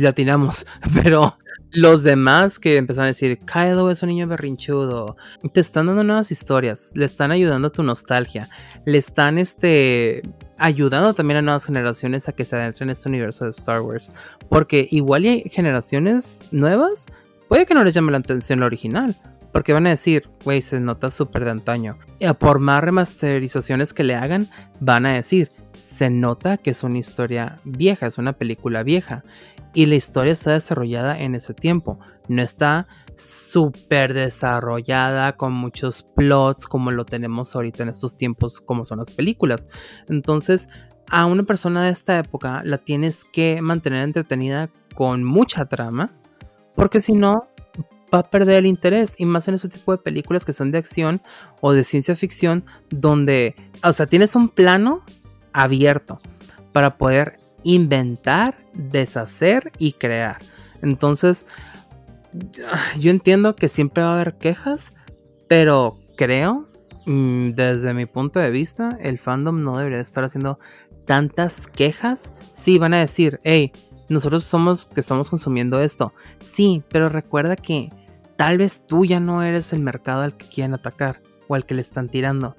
la tiramos, (laughs) pero los demás que empezaron a decir, Kylo es un niño berrinchudo, te están dando nuevas historias, le están ayudando a tu nostalgia, le están este, ayudando también a nuevas generaciones a que se adentren en este universo de Star Wars. Porque igual hay generaciones nuevas, puede que no les llame la atención lo original. Porque van a decir, güey, se nota súper de antaño. Y por más remasterizaciones que le hagan, van a decir, se nota que es una historia vieja, es una película vieja. Y la historia está desarrollada en ese tiempo. No está súper desarrollada con muchos plots como lo tenemos ahorita en estos tiempos como son las películas. Entonces, a una persona de esta época la tienes que mantener entretenida con mucha trama. Porque si no, va a perder el interés. Y más en ese tipo de películas que son de acción o de ciencia ficción, donde, o sea, tienes un plano abierto para poder inventar, deshacer y crear. Entonces, yo entiendo que siempre va a haber quejas, pero creo, mm, desde mi punto de vista, el fandom no debería estar haciendo tantas quejas. Sí, van a decir, hey, nosotros somos que estamos consumiendo esto. Sí, pero recuerda que tal vez tú ya no eres el mercado al que quieren atacar o al que le están tirando.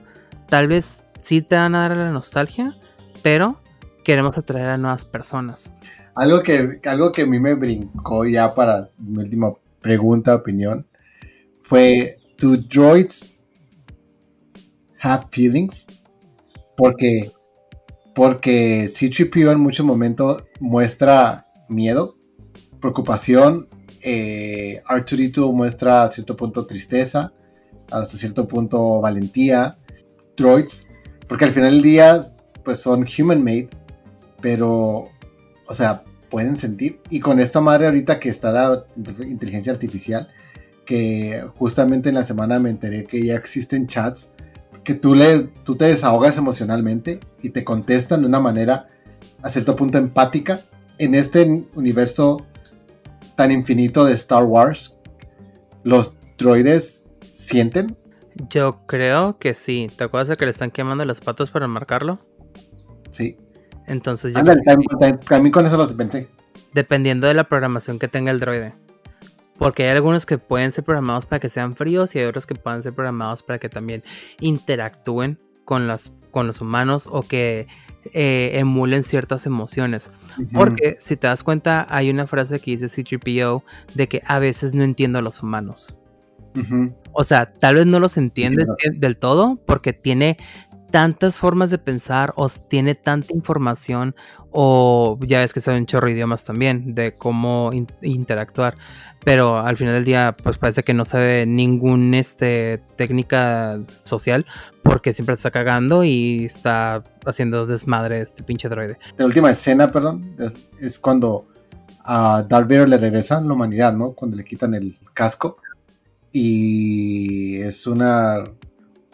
Tal vez sí te van a dar la nostalgia, pero queremos atraer a nuevas personas. Algo que, algo que a mí me brincó ya para mi última pregunta, opinión, fue, ¿do droids have feelings? Porque, porque C-3PO en muchos momentos muestra miedo, preocupación, eh, R2D2 muestra a cierto punto tristeza, hasta cierto punto valentía, droids, porque al final del día pues son human made, pero, o sea, pueden sentir. Y con esta madre ahorita que está la inteligencia artificial, que justamente en la semana me enteré que ya existen chats que tú, le, tú te desahogas emocionalmente y te contestan de una manera a cierto punto empática en este universo tan infinito de Star Wars. ¿Los droides sienten? Yo creo que sí. ¿Te acuerdas de que le están quemando las patas para marcarlo? Sí. Entonces yo también, con eso los pensé. Dependiendo de la programación que tenga el droide. Porque hay algunos que pueden ser programados para que sean fríos y hay otros que pueden ser programados para que también interactúen con, las, con los humanos o que eh, emulen ciertas emociones. Porque si te das cuenta, hay una frase que dice C3PO de que a veces no entiendo a los humanos. O sea, tal vez no los entiende del todo porque tiene tantas formas de pensar o tiene tanta información o ya ves que sabe un chorro de idiomas también de cómo interactuar pero al final del día pues parece que no sabe ningún este técnica social porque siempre está cagando y está haciendo desmadre este pinche droide. La última escena, perdón, es cuando a Darth Vader le regresa la humanidad, ¿no? Cuando le quitan el casco y es una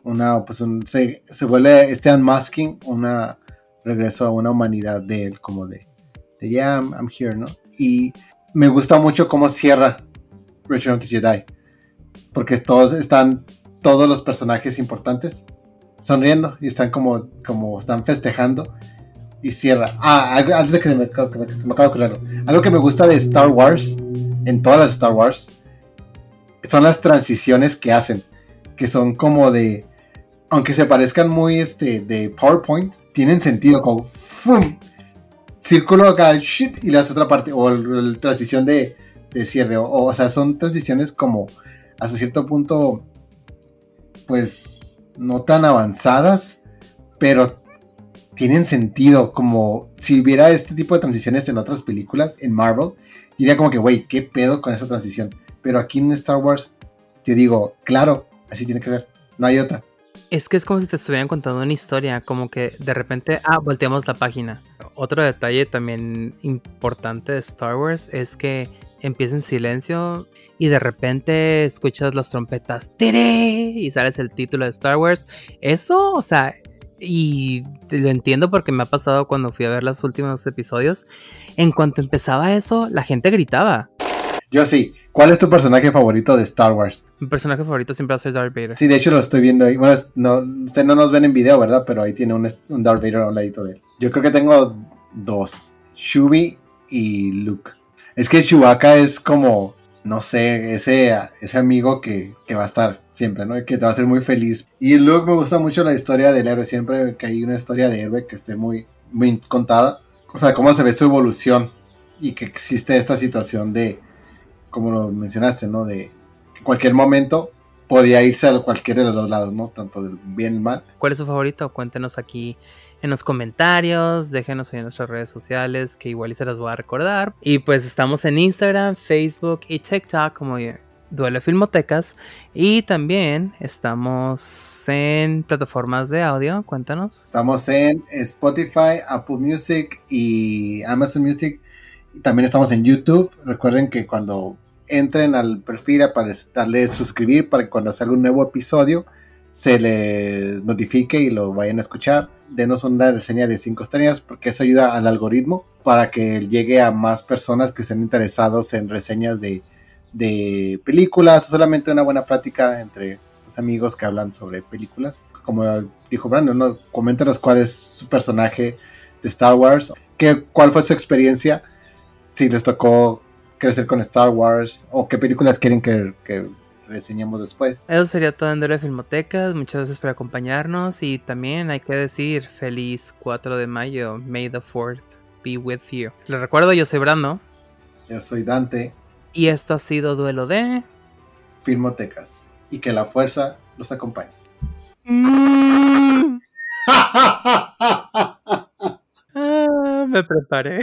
una, pues se, vuelve este unmasking, una regreso a una humanidad de él, como de, de yeah, I'm, here, ¿no? Y me gusta mucho cómo cierra Return of the Jedi, porque todos están, todos los personajes importantes sonriendo y están como, como están festejando y cierra. Ah, antes de que me, que me, acabe de algo que me gusta de Star Wars, en todas las Star Wars, son las transiciones que hacen, que son como de aunque se parezcan muy este, de PowerPoint, tienen sentido como ¡fum! círculo acá, shit, y la otra parte, o la transición de, cierre, o, o, sea, son transiciones como hasta cierto punto, pues, no tan avanzadas, pero tienen sentido. Como si hubiera este tipo de transiciones en otras películas, en Marvel, diría como que, güey, ¿qué pedo con esa transición? Pero aquí en Star Wars, yo digo, claro, así tiene que ser. No hay otra. Es que es como si te estuvieran contando una historia, como que de repente, ah, volteamos la página. Otro detalle también importante de Star Wars es que empieza en silencio y de repente escuchas las trompetas ¡Tere! y sales el título de Star Wars. Eso, o sea, y lo entiendo porque me ha pasado cuando fui a ver los últimos episodios. En cuanto empezaba eso, la gente gritaba. Yo sí. ¿Cuál es tu personaje favorito de Star Wars? Mi personaje favorito siempre va a ser Darth Vader. Sí, de hecho lo estoy viendo ahí. Bueno, no, ustedes no nos ven en video, ¿verdad? Pero ahí tiene un, un Darth Vader a un ladito de él. Yo creo que tengo dos. Shubi y Luke. Es que Chewbacca es como, no sé, ese, ese amigo que, que, va a estar siempre, ¿no? Que te va a hacer muy feliz. Y Luke me gusta mucho la historia del héroe. Siempre que hay una historia de héroe que esté muy, muy contada. O sea, cómo se ve su evolución. Y que existe esta situación de, como lo mencionaste, ¿no? De que cualquier momento podía irse a cualquiera de los dos lados, ¿no? Tanto del bien y mal. ¿Cuál es su favorito? Cuéntenos aquí en los comentarios, déjenos en nuestras redes sociales que igual y se las voy a recordar. Y pues estamos en Instagram, Facebook y TikTok como Duelo Filmotecas. Y también estamos en plataformas de audio, cuéntanos. Estamos en Spotify, Apple Music y Amazon Music. También estamos en YouTube. Recuerden que cuando entren al perfil para darle suscribir para que cuando salga un nuevo episodio se les notifique y lo vayan a escuchar. Denos una reseña de 5 estrellas porque eso ayuda al algoritmo para que llegue a más personas que estén interesados en reseñas de, de películas o solamente una buena plática entre los amigos que hablan sobre películas. Como dijo Brandon, ¿no? coméntanos cuál es su personaje de Star Wars, qué, cuál fue su experiencia, si les tocó crecer con Star Wars o qué películas quieren que, que reseñamos después. Eso sería todo en Dora Filmotecas. Muchas gracias por acompañarnos. Y también hay que decir feliz 4 de mayo. May the 4th be with you. Les recuerdo, yo soy Brando. Yo soy Dante. Y esto ha sido Duelo de Filmotecas. Y que la fuerza los acompañe. (laughs) ah, me preparé.